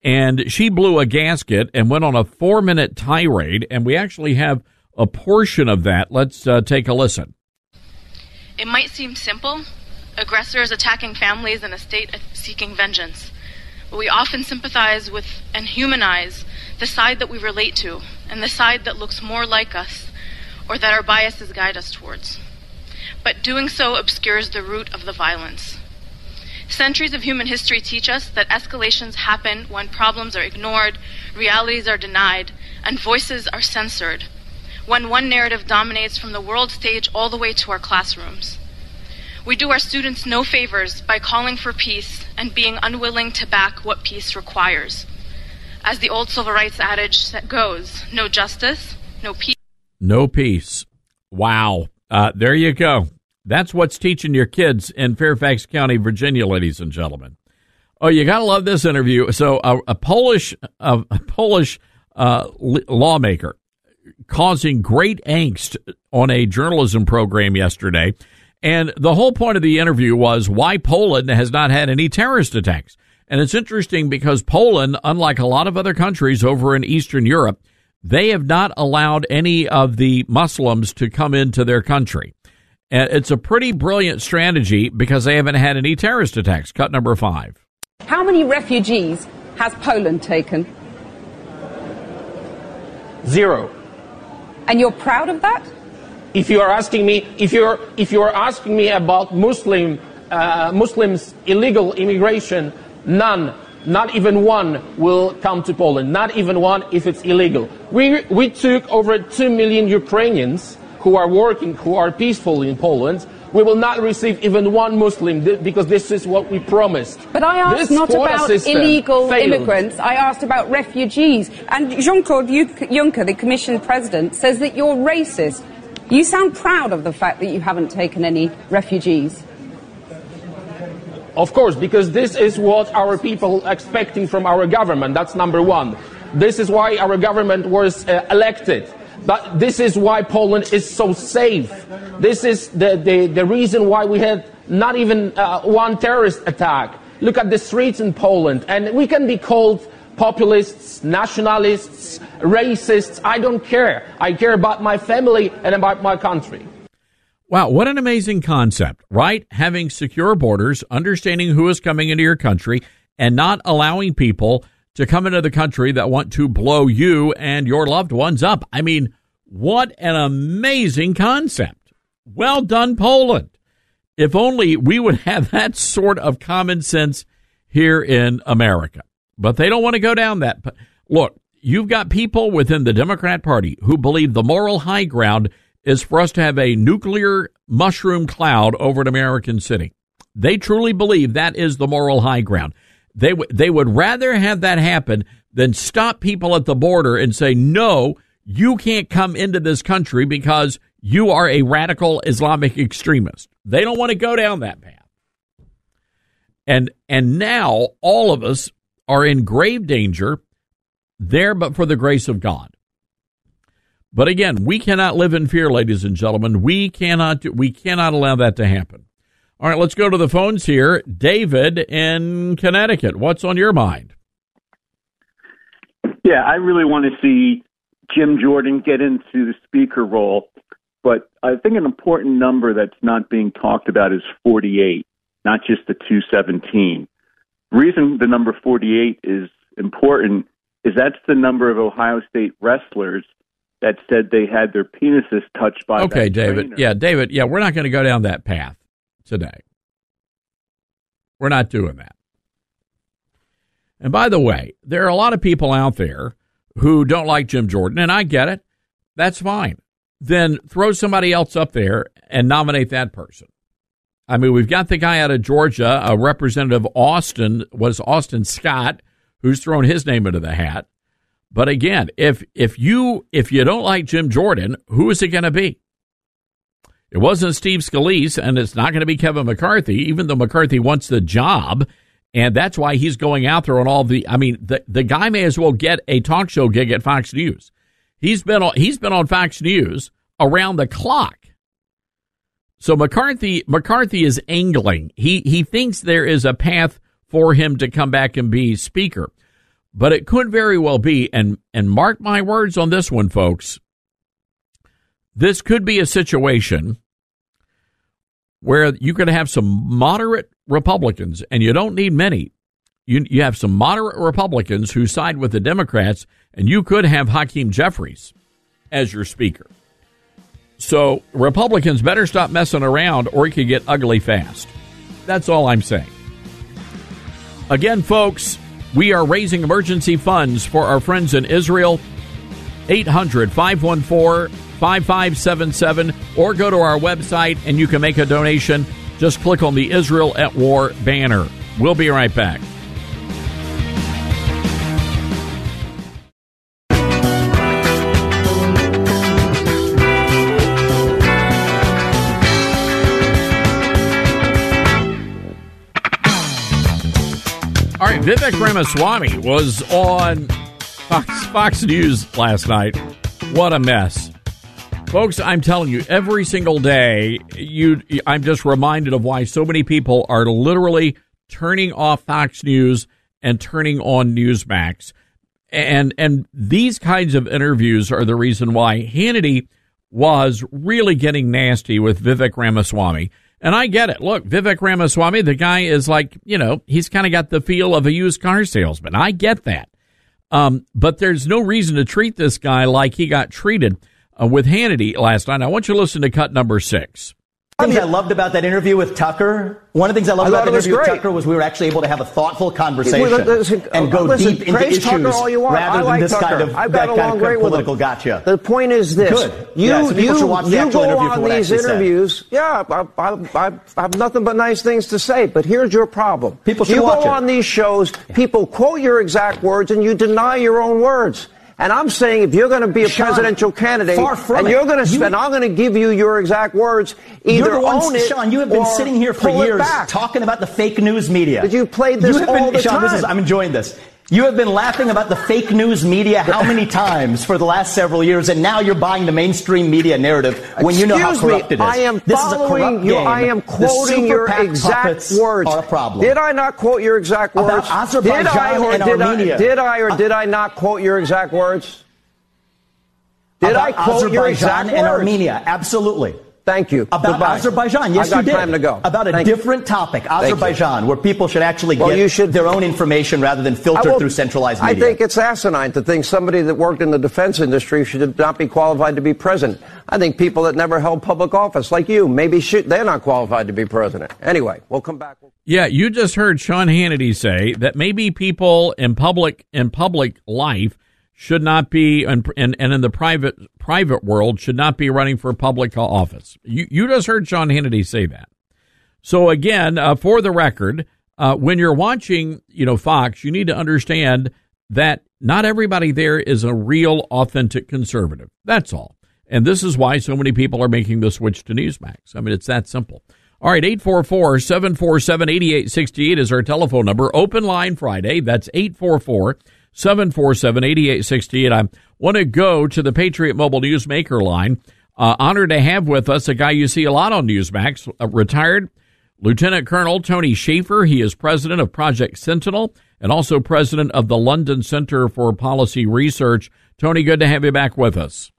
and she blew a gasket and went on a four minute tirade. And we actually have a portion of that. Let's uh, take a listen. It might seem simple aggressors attacking families in a state seeking vengeance. But we often sympathize with and humanize the side that we relate to and the side that looks more like us or that our biases guide us towards. But doing so obscures the root of the violence. Centuries of human history teach us that escalations happen when problems are ignored, realities are denied, and voices are censored. When one narrative dominates from the world stage all the way to our classrooms. We do our students no favors by calling for peace and being unwilling to back what peace requires. As the old civil rights adage goes, no justice, no peace. No peace. Wow. Uh, there you go. That's what's teaching your kids in Fairfax County, Virginia, ladies and gentlemen. Oh, you gotta love this interview. So, a, a Polish, a, a Polish uh, lawmaker causing great angst on a journalism program yesterday, and the whole point of the interview was why Poland has not had any terrorist attacks. And it's interesting because Poland, unlike a lot of other countries over in Eastern Europe, they have not allowed any of the Muslims to come into their country. And it's a pretty brilliant strategy because they haven't had any terrorist attacks. Cut number five. How many refugees has Poland taken? Zero. And you're proud of that? If you are asking me, if you're if you are asking me about Muslim uh, Muslims illegal immigration, none, not even one will come to Poland. Not even one if it's illegal. We we took over two million Ukrainians who are working, who are peaceful in Poland, we will not receive even one Muslim because this is what we promised. But I asked this not about illegal failed. immigrants. I asked about refugees. And Jean-Claude Juncker, the Commission President, says that you're racist. You sound proud of the fact that you haven't taken any refugees. Of course, because this is what our people are expecting from our government. That's number one. This is why our government was uh, elected. But this is why Poland is so safe. This is the, the, the reason why we had not even uh, one terrorist attack. Look at the streets in Poland, and we can be called populists, nationalists, racists. I don't care. I care about my family and about my country. Wow, what an amazing concept, right? Having secure borders, understanding who is coming into your country, and not allowing people to come into the country that want to blow you and your loved ones up. I mean, what an amazing concept. Well done, Poland. If only we would have that sort of common sense here in America. But they don't want to go down that. Look, you've got people within the Democrat Party who believe the moral high ground is for us to have a nuclear mushroom cloud over an American city. They truly believe that is the moral high ground. They w- they would rather have that happen than stop people at the border and say, no, you can't come into this country because you are a radical Islamic extremist. They don't want to go down that path. And and now all of us are in grave danger there but for the grace of God. But again, we cannot live in fear, ladies and gentlemen. We cannot do, we cannot allow that to happen. All right, let's go to the phones here. David in Connecticut, what's on your mind? Yeah, I really want to see Jim Jordan get into the speaker role, but I think an important number that's not being talked about is 48, not just the 217. The reason the number 48 is important is that's the number of Ohio State wrestlers that said they had their penises touched by. Okay, trainer. David. Yeah, David. Yeah, we're not going to go down that path today. We're not doing that. And by the way, there are a lot of people out there who don't like Jim Jordan, and I get it. That's fine. Then throw somebody else up there and nominate that person. I mean, we've got the guy out of Georgia, a representative Austin was Austin Scott, who's thrown his name into the hat. But again, if if you if you don't like Jim Jordan, who is it going to be? It wasn't Steve Scalise, and it's not going to be Kevin McCarthy, even though McCarthy wants the job. And that's why he's going out there on all the. I mean, the the guy may as well get a talk show gig at Fox News. He's been on, he's been on Fox News around the clock. So McCarthy McCarthy is angling. He he thinks there is a path for him to come back and be speaker. But it could very well be and and mark my words on this one folks. This could be a situation where you could have some moderate Republicans and you don't need many. You you have some moderate Republicans who side with the Democrats and you could have Hakeem Jeffries as your speaker. So Republicans better stop messing around or it could get ugly fast. That's all I'm saying. Again, folks, we are raising emergency funds for our friends in Israel. 800 514 5577 or go to our website and you can make a donation. Just click on the Israel at War banner. We'll be right back. All right, Vivek Ramaswamy was on Fox, Fox News last night. What a mess. Folks, I'm telling you, every single day, you, I'm just reminded of why so many people are literally turning off Fox News and turning on Newsmax. And, and these kinds of interviews are the reason why Hannity was really getting nasty with Vivek Ramaswamy. And I get it. Look, Vivek Ramaswamy, the guy is like, you know, he's kind of got the feel of a used car salesman. I get that. Um, but there's no reason to treat this guy like he got treated uh, with Hannity last night. I want you to listen to cut number six. things I loved about that interview with Tucker. One of the things I loved I about thought that it was interview with. Tucker was we were actually able to have a thoughtful conversation Well, listen, and go listen, deep into issues Tucker all you want. rather I than like this Tucker. kind of I've that kind of great political him. gotcha. The point is this: Good. you Yeah, so people you watch the you go on these actually said. interviews. Yeah, I, I, I, I have nothing but nice things to say. But here's your problem: People should you watch go it. on these shows, people quote your exact words, and you deny your own words. And I'm saying if you're going to be a Sean, presidential candidate, and you're going to spend, I'm going to give you your exact words. Either You're the own it, Sean. You have been sitting here for years talking about the fake news media. But you played this You have all been, the Sean, This is, time. I'm enjoying this. You have been laughing about the fake news media how many times for the last several years, and now you're buying the mainstream media narrative when you know how Excuse me, corrupt it is. I am this is a following corrupt you. game. I am quoting your exact words. Are a problem. Did I not quote your exact words? About? Azerbaijan did I or and did Armenia. I? Did I or uh, did I not quote your exact words? Did about I quote Azerbaijan your exact and words? Armenia? Absolutely. Thank you. About Goodbye. Azerbaijan, yes, I got you did. time to go. About a Thank you. different topic. Azerbaijan, where people should actually Well, get you should- their own information rather than I filter will- through centralized media. I think it's asinine to think somebody that worked in the defense industry should not be qualified to be president. I think people that never held public office, like you, maybe should, they're not qualified to be president. Anyway, we'll come back. Yeah, you just heard Sean Hannity say that maybe people in public in public life should not be and and, and in the private private world should not be running for public office. You you just heard Sean Hannity say that. So again, uh, for the record, uh, when you're watching, you know, Fox, you need to understand that not everybody there is a real, authentic conservative. That's all. And this is why so many people are making the switch to Newsmax. I mean, it's that simple. All right, 844 747 8868 is our telephone number. Open line Friday. That's 844 747 8868. I want to go to the Patriot Mobile Newsmaker line. Uh, honored to have with us a guy you see a lot on Newsmax, retired Lieutenant Colonel Tony Shaffer. He is president of Project Sentinel and also president of the London Center for Policy Research. Tony, good to have you back with us.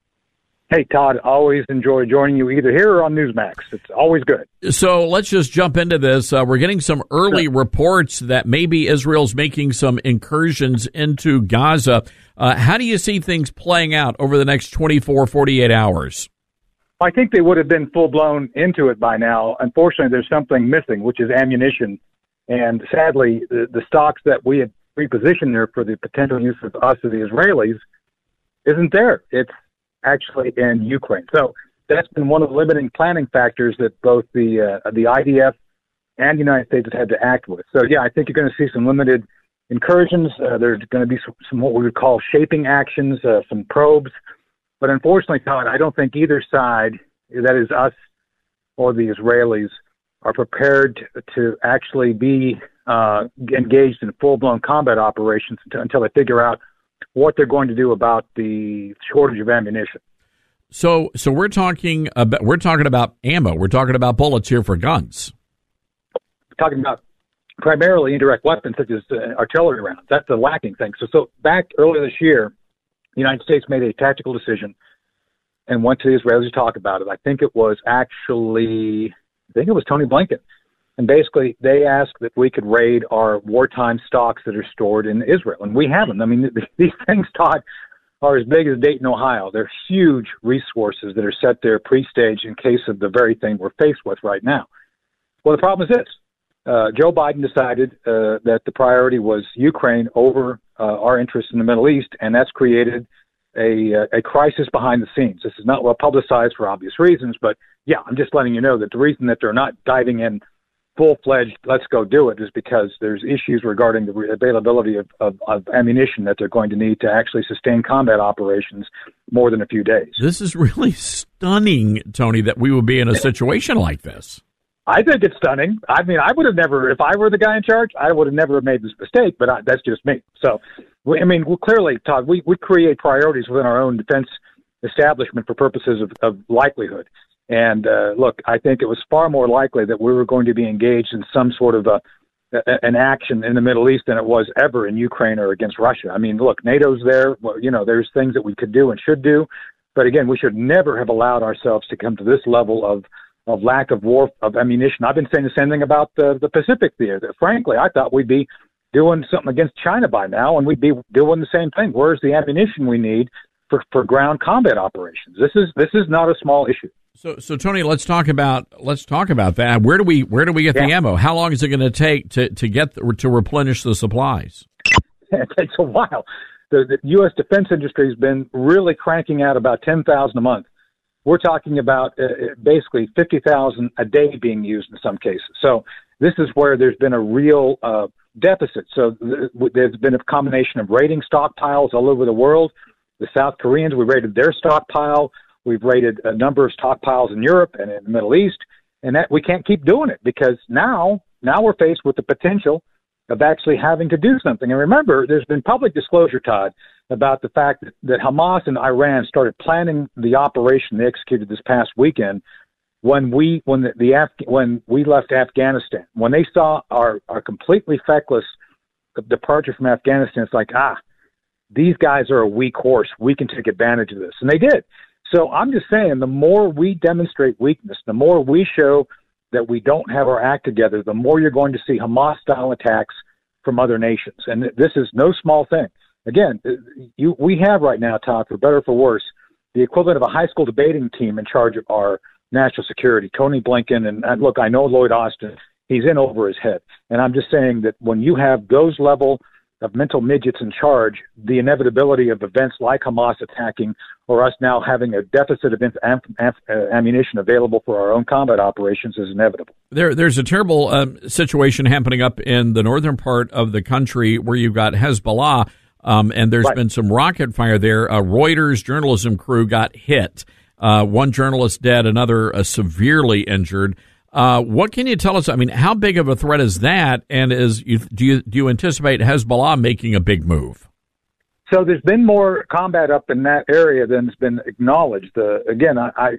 Hey, Todd, always enjoy joining you either here or on Newsmax. It's always good. So let's just jump into this. Uh, we're getting some early reports that maybe Israel's making some incursions into Gaza. Uh, how do you see things playing out over the next 24, 48 hours? I think they would have been full blown into it by now. Unfortunately, there's something missing, which is ammunition. And sadly, the, the stocks that we had repositioned there for the potential use of us or the Israelis isn't there. It's actually in Ukraine. So that's been one of the limiting planning factors that both the uh, the IDF and the United States have had to act with. So yeah, I think you're going to see some limited incursions. Uh, there's going to be some, some what we would call shaping actions, uh, some probes. But unfortunately, Todd, I don't think either side, that is us or the Israelis, are prepared to actually be uh, engaged in full blown combat operations until, until they figure out what they're going to do about the shortage of ammunition. So, so we're talking about we're talking about ammo. We're talking about bullets here for guns. talking about primarily indirect weapons such as uh, artillery rounds. That's the lacking thing. So, so back earlier this year, the United States made a tactical decision and went to the Israelis to talk about it. I think it was actually, I think it was Tony Blinken. And basically, they asked that we could raid our wartime stocks that are stored in Israel, and we have them. I mean, these things, Todd, are as big as Dayton, Ohio. They're huge resources that are set there pre-staged in case of the very thing we're faced with right now. Well, the problem is this: uh, Joe Biden decided uh, that the priority was Ukraine over uh, our interests in the Middle East, and that's created a, uh, a crisis behind the scenes. This is not well publicized for obvious reasons, but yeah, I'm just letting you know that the reason that they're not diving in full fledged, let's go do it, is because there's issues regarding the availability of, of, of ammunition that they're going to need to actually sustain combat operations more than a few days. This is really stunning, Tony, that we would be in a situation like this. I think it's stunning. I mean, I would have never, if I were the guy in charge, I would have never made this mistake. But I, that's just me. So, I mean, well, clearly, Todd, we we create priorities within our own defense establishment for purposes of, of likelihood. And uh, look, I think it was far more likely that we were going to be engaged in some sort of a, a an action in the Middle East than it was ever in Ukraine or against Russia. I mean, look, NATO's there. Well, you know, there's things that we could do and should do, but again, we should never have allowed ourselves to come to this level of of lack of war of ammunition. I've been saying the same thing about the the Pacific theater. Frankly, I thought we'd be doing something against China by now, and we'd be doing the same thing. Where's the ammunition we need for for ground combat operations? This is this is not a small issue. So, so Tony, let's talk about let's talk about that. Where do we where do we get the ammo? How long is it going to take to to get the, to replenish the supplies? it takes a while. The, the U.S. defense industry has been really cranking out about ten thousand a month. We're talking about uh, basically fifty thousand a day being used in some cases. So this is where there's been a real uh, deficit. So th- there's been a combination of raiding stockpiles all over the world. The South Koreans, we raided their stockpile. We've raided a number of stockpiles in Europe and in the Middle East, and that we can't keep doing it because now now we're faced with the potential of actually having to do something. And remember, there's been public disclosure, Todd, about the fact that, that Hamas and Iran started planning the operation they executed this past weekend when we when the, the Af- when we left Afghanistan. When they saw our our completely feckless departure from Afghanistan, it's like ah, these guys are a weak horse. We can take advantage of this, and they did. So I'm just saying, the more we demonstrate weakness, the more we show that we don't have our act together, the more you're going to see Hamas style attacks from other nations. And this is no small thing. Again, you, we have right now, Todd, for better or for worse, the equivalent of a high school debating team in charge of our national security. Tony Blinken, and, and look, I know Lloyd Austin, he's in over his head. And I'm just saying that when you have those level of mental midgets in charge, the inevitability of events like Hamas attacking or us now having a deficit of am- am- uh, ammunition available for our own combat operations is inevitable. There, there's a terrible um, situation happening up in the northern part of the country where you've got Hezbollah, um, and there's right. been some rocket fire there. A Reuters journalism crew got hit. Uh, one journalist dead, another uh, severely injured. Uh, what can you tell us? I mean, how big of a threat is that? And is you, do you do you anticipate Hezbollah making a big move? So there's been more combat up in that area than has been acknowledged. Uh, again, I, I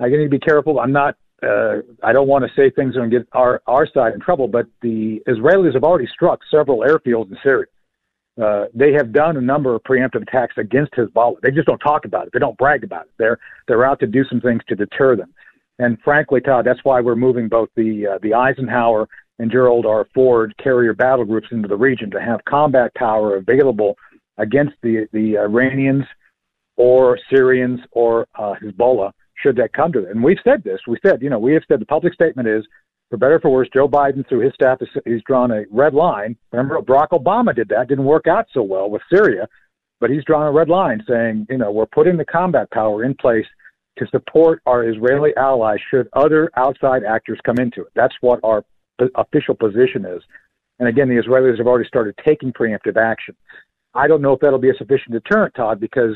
I need to be careful. I'm not. Uh, I don't want to say things and get our our side in trouble. But the Israelis have already struck several airfields in Syria. Uh, they have done a number of preemptive attacks against Hezbollah. They just don't talk about it. They don't brag about it. They're they're out to do some things to deter them. And frankly, Todd, that's why we're moving both the uh, the Eisenhower and Gerald R. Ford carrier battle groups into the region to have combat power available against the the Iranians or Syrians or uh, Hezbollah should that come to it. And we've said this. We said, you know, we have said the public statement is, for better or for worse, Joe Biden through his staff has he's drawn a red line. Remember, Barack Obama did that. Didn't work out so well with Syria, but he's drawn a red line saying, you know, we're putting the combat power in place to support our Israeli allies should other outside actors come into it. That's what our official position is. And again, the Israelis have already started taking preemptive action. I don't know if that'll be a sufficient deterrent, Todd, because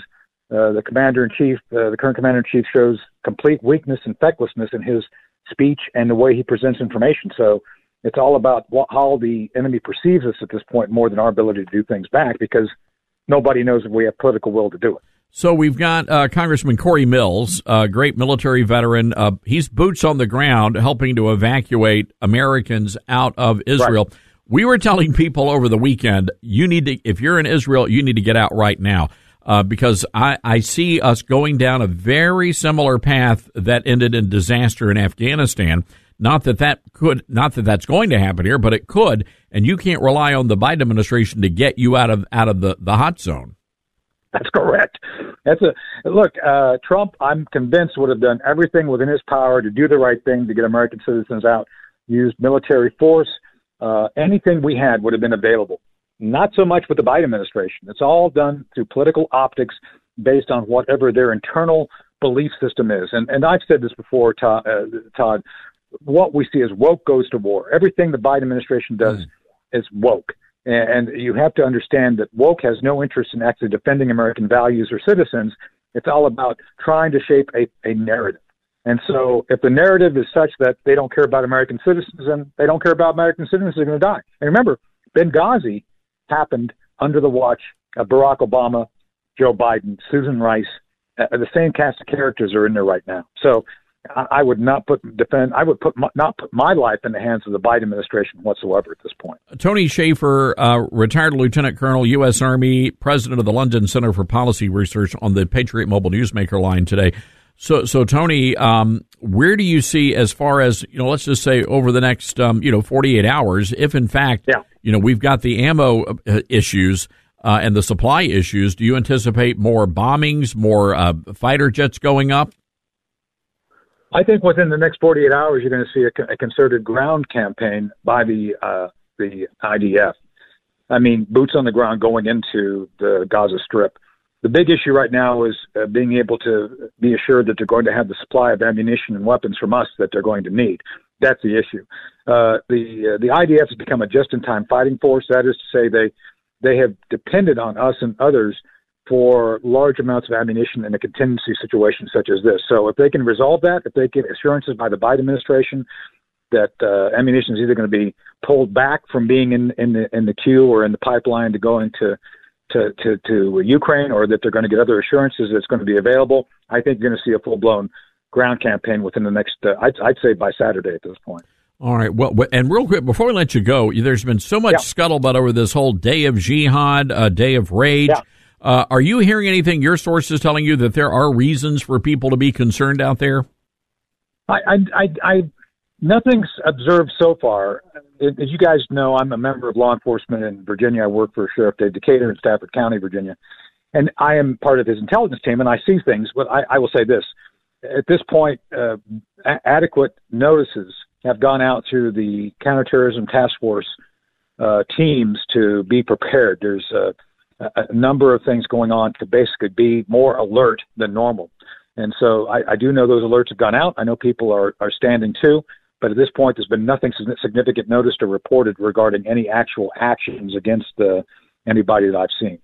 uh, the commander in chief, uh, the current commander in chief, shows complete weakness and fecklessness in his speech and the way he presents information. So it's all about what, how the enemy perceives us at this point more than our ability to do things back because nobody knows if we have political will to do it. So we've got uh, Congressman Corey Mills, a great military veteran. Uh, he's boots on the ground helping to evacuate Americans out of Israel. Right. We were telling people over the weekend, you need to, if you're in Israel, you need to get out right now. Uh, because I, I see us going down a very similar path that ended in disaster in Afghanistan. Not that that could, not that that's going to happen here, but it could. And you can't rely on the Biden administration to get you out of out of the, the hot zone. That's correct. That's a look. Uh, Trump, I'm convinced, would have done everything within his power to do the right thing to get American citizens out. Used military force. Uh, anything we had would have been available. Not so much with the Biden administration. It's all done through political optics, based on whatever their internal belief system is. And and I've said this before, Todd. Uh, Todd what we see is woke goes to war. Everything the Biden administration does mm. is woke. And you have to understand that woke has no interest in actually defending American values or citizens. It's all about trying to shape a, a narrative. And so if the narrative is such that they don't care about American citizens and they don't care about American citizens, they're going to die. And remember, Benghazi happened under the watch of Barack Obama, Joe Biden, Susan Rice. Uh, the same cast of characters are in there right now. So I would not put defend. I would put my, not put my life in the hands of the Biden administration whatsoever at this point. Tony Shaffer, uh, retired lieutenant colonel, U.S. Army, president of the London Center for Policy Research, on the Patriot Mobile Newsmaker line today. So, so Tony, um, where do you see as far as you know? Let's just say over the next um, you know 48 hours, if in fact yeah. you know we've got the ammo uh, issues. Uh, and the supply issues, do you anticipate more bombings, more uh, fighter jets going up? I think within the next 48 hours, you're going to see a, a concerted ground campaign by the uh, the IDF. I mean, boots on the ground going into the Gaza Strip. The big issue right now is uh, being able to be assured that they're going to have the supply of ammunition and weapons from us that they're going to need. That's the issue. Uh, the uh, the IDF has become a just-in-time fighting force. That is to say, they they have depended on us and others for large amounts of ammunition in a contingency situation such as this. So if they can resolve that, if they get assurances by the Biden administration that uh, ammunition is either going to be pulled back from being in in the in the queue or in the pipeline to go into to to, to Ukraine, or that they're going to get other assurances that it's going to be available. I think you're going to see a full blown ground campaign within the next. Uh, I'd, I'd say by Saturday at this point. All right. Well, and real quick before we let you go, there's been so much Yeah. scuttlebutt over this whole day of jihad, uh, day of rage. Yeah. Uh, are you hearing anything? Your sources telling you that there are reasons for people to be concerned out there? I, I, I, I nothing's observed so far. As you guys know, I'm a member of law enforcement in Virginia. I work for Sheriff Dave Decatur in Stafford County, Virginia, and I am part of his intelligence team, and I see things. But I, I will say this: at this point, uh, a- adequate notices have gone out to the counterterrorism task force uh, teams to be prepared. There's a, a number of things going on to basically be more alert than normal. And so I, I do know those alerts have gone out. I know people are, are standing too, but at this point, there's been nothing significant noticed or reported regarding any actual actions against uh, anybody that I've seen.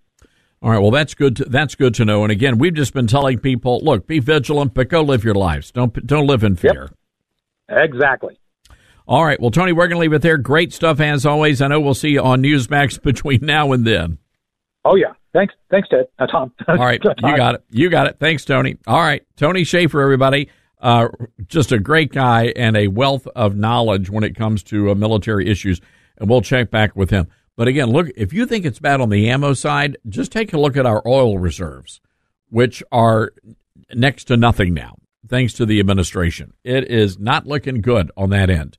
All right. Well, that's good. To, that's good to know. And again, we've just been telling people, look, be vigilant, but go live your lives. Don't don't live in fear. Exactly. All right. Well, Tony, we're going to leave it there. Great stuff as always. I know we'll see you on Newsmax between now and then. Oh yeah. Thanks. Thanks, Ted. Uh, Tom. All right, you got it. You got it. Thanks, Tony. All right, Tony Shaffer, everybody. Uh, just a great guy and a wealth of knowledge when it comes to uh, military issues, and we'll check back with him. But again, look, if you think it's bad on the ammo side, just take a look at our oil reserves, which are next to nothing now, thanks to the administration. It is not looking good on that end.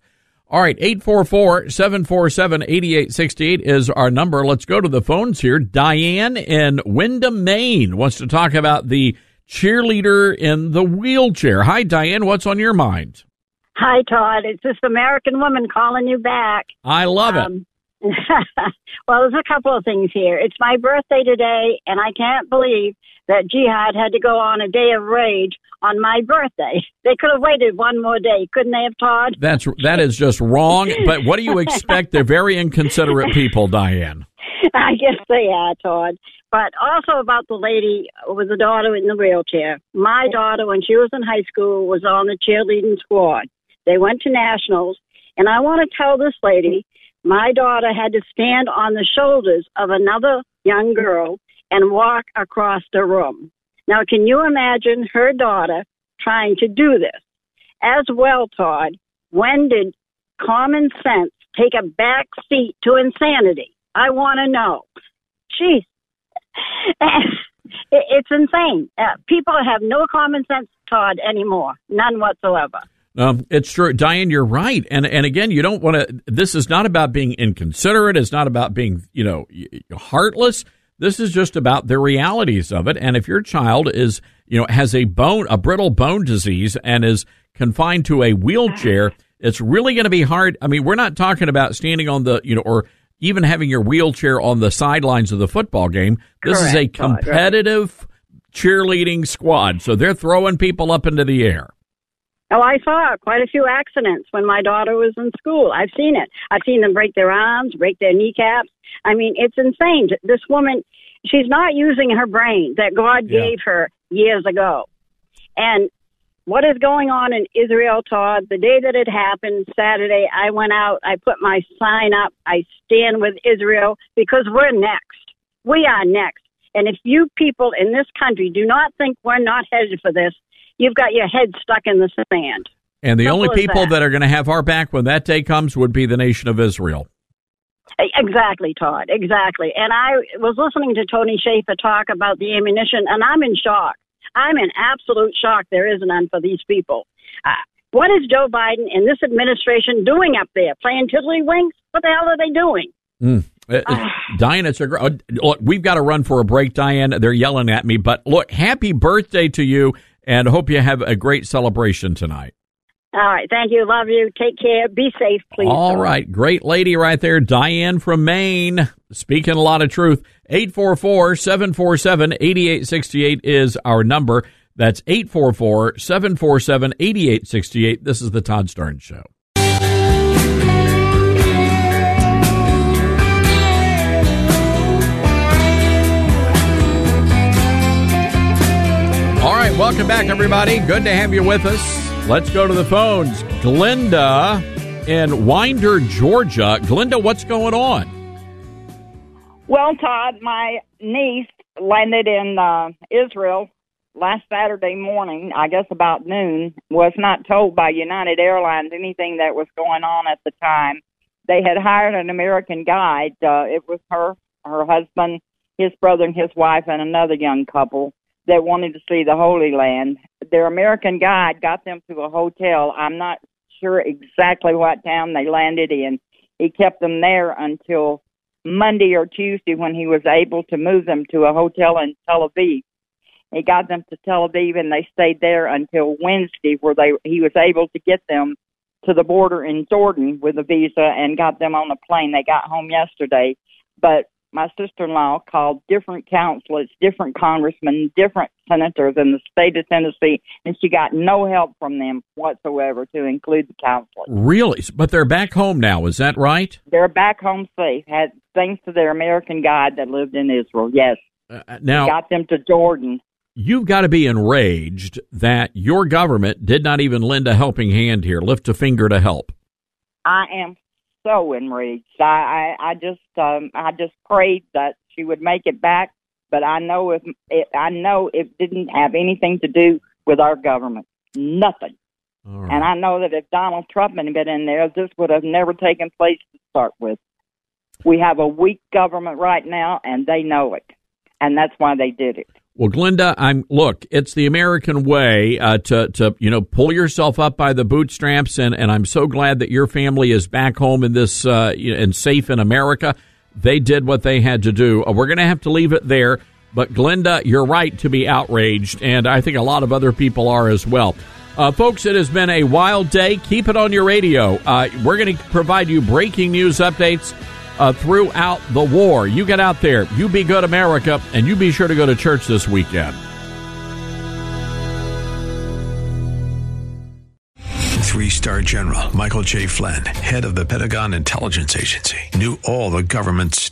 All right, 844 747 8868 is our number. Let's go to the phones here. Diane in Windham, Maine wants to talk about the cheerleader in the wheelchair. Hi, Diane. What's on your mind? Hi, Todd. It's this American woman calling you back. I love it. Um, well, there's a couple of things here. It's my birthday today, and I can't believe that Jihad had to go on a day of rage on my birthday. They could have waited one more day, couldn't they have, Todd? That's that is just wrong. But what do you expect? They're very inconsiderate people, Diane. I guess they are, Todd. But also about the lady with the daughter in the wheelchair. My daughter, when she was in high school, was on the cheerleading squad. They went to nationals, and I want to tell this lady, my daughter had to stand on the shoulders of another young girl and walk across the room. Now, can you imagine her daughter trying to do this? As well, Todd, when did common sense take a back seat to insanity? I want to know. Jeez. It's insane. Uh, people have no common sense, Todd, anymore. None whatsoever. Um, it's true, Diane. You're right, and and again, you don't want to. This is not about being inconsiderate. It's not about being, you know, heartless. This is just about the realities of it. And if your child is, you know, has a bone, a brittle bone disease, and is confined to a wheelchair, it's really going to be hard. I mean, we're not talking about standing on the, you know, or even having your wheelchair on the sidelines of the football game. This is a Correct, competitive cheerleading squad, so they're throwing people up into the air. Oh, I saw quite a few accidents when my daughter was in school. I've seen it. I've seen them break their arms, break their kneecaps. I mean, it's insane. This woman, she's not using her brain that God Yeah. gave her years ago. And what is going on in Israel, Todd? The day that it happened, Saturday, I went out, I put my sign up, I stand with Israel because we're next. We are next. And if you people in this country do not think we're not headed for this, you've got your head stuck in the sand. And the Simple only people that. that are going to have our back when that day comes would be the nation of Israel. Exactly, Todd. Exactly. And I was listening to Tony Shaffer talk about the ammunition, and I'm in shock. I'm in absolute shock. There is none for these people. Uh, what is Joe Biden and this administration doing up there? Playing tiddlywinks? What the hell are they doing? Mm. Uh, uh, Diane, it's a uh, look. We've got to run for a break, Diane. They're yelling at me, but look, happy birthday to you, and hope you have a great celebration tonight. All right. Thank you. Love you. Take care. Be safe, please. All right, great lady right there, Diane from Maine, speaking a lot of truth. 844-747-8868 is our number. That's 844-747-8868. This is the Todd Starnes Show. All right, welcome back, everybody. Good to have you with us. Let's go to the phones. Glenda in Winder, Georgia. Glenda, what's going on? Well, Todd, my niece landed in uh, Israel last Saturday morning, I guess about noon, was not told by United Airlines anything that was going on at the time. They had hired an American guide. Uh, it was her, her husband, his brother, and his wife, and another young couple that wanted to see the Holy Land. Their American guide got them to a hotel. I'm not sure exactly what town they landed in. He kept them there until Monday or Tuesday when he was able to move them to a hotel in Tel Aviv. He got them to Tel Aviv and they stayed there until Wednesday where they he was able to get them to the border in Jordan with a visa and got them on a plane. They got home yesterday. But my sister in law called different councilors, different congressmen, different senators in the state of Tennessee, and she got no help from them whatsoever, to include the counselors. Really? But they're back home now, is that right? They're back home safe, had thanks to their American guide that lived in Israel. Yes. Uh, now, got them to Jordan. You've got to be enraged that your government did not even lend a helping hand here, lift a finger to help. I am so enraged. I, I, I just, um, I just prayed that she would make it back. But I know if it, I know it didn't have anything to do with our government, nothing. Right. And I know that if Donald Trump had been in there, this would have never taken place to start with. We have a weak government right now, and they know it, and that's why they did it. Well, Glenda, I'm look. It's the American way uh, to to you know pull yourself up by the bootstraps, and and I'm so glad that your family is back home in this uh, and safe in America. They did what they had to do. Uh, we're going to have to leave it there. But Glenda, you're right to be outraged, and I think a lot of other people are as well. Uh, folks, it has been a wild day. Keep it on your radio. Uh, we're going to provide you breaking news updates uh, throughout the war. You get out there, you be good, America, and you be sure to go to church this weekend. Three star general Michael J. Flynn, head of the Pentagon Intelligence Agency, knew all the government's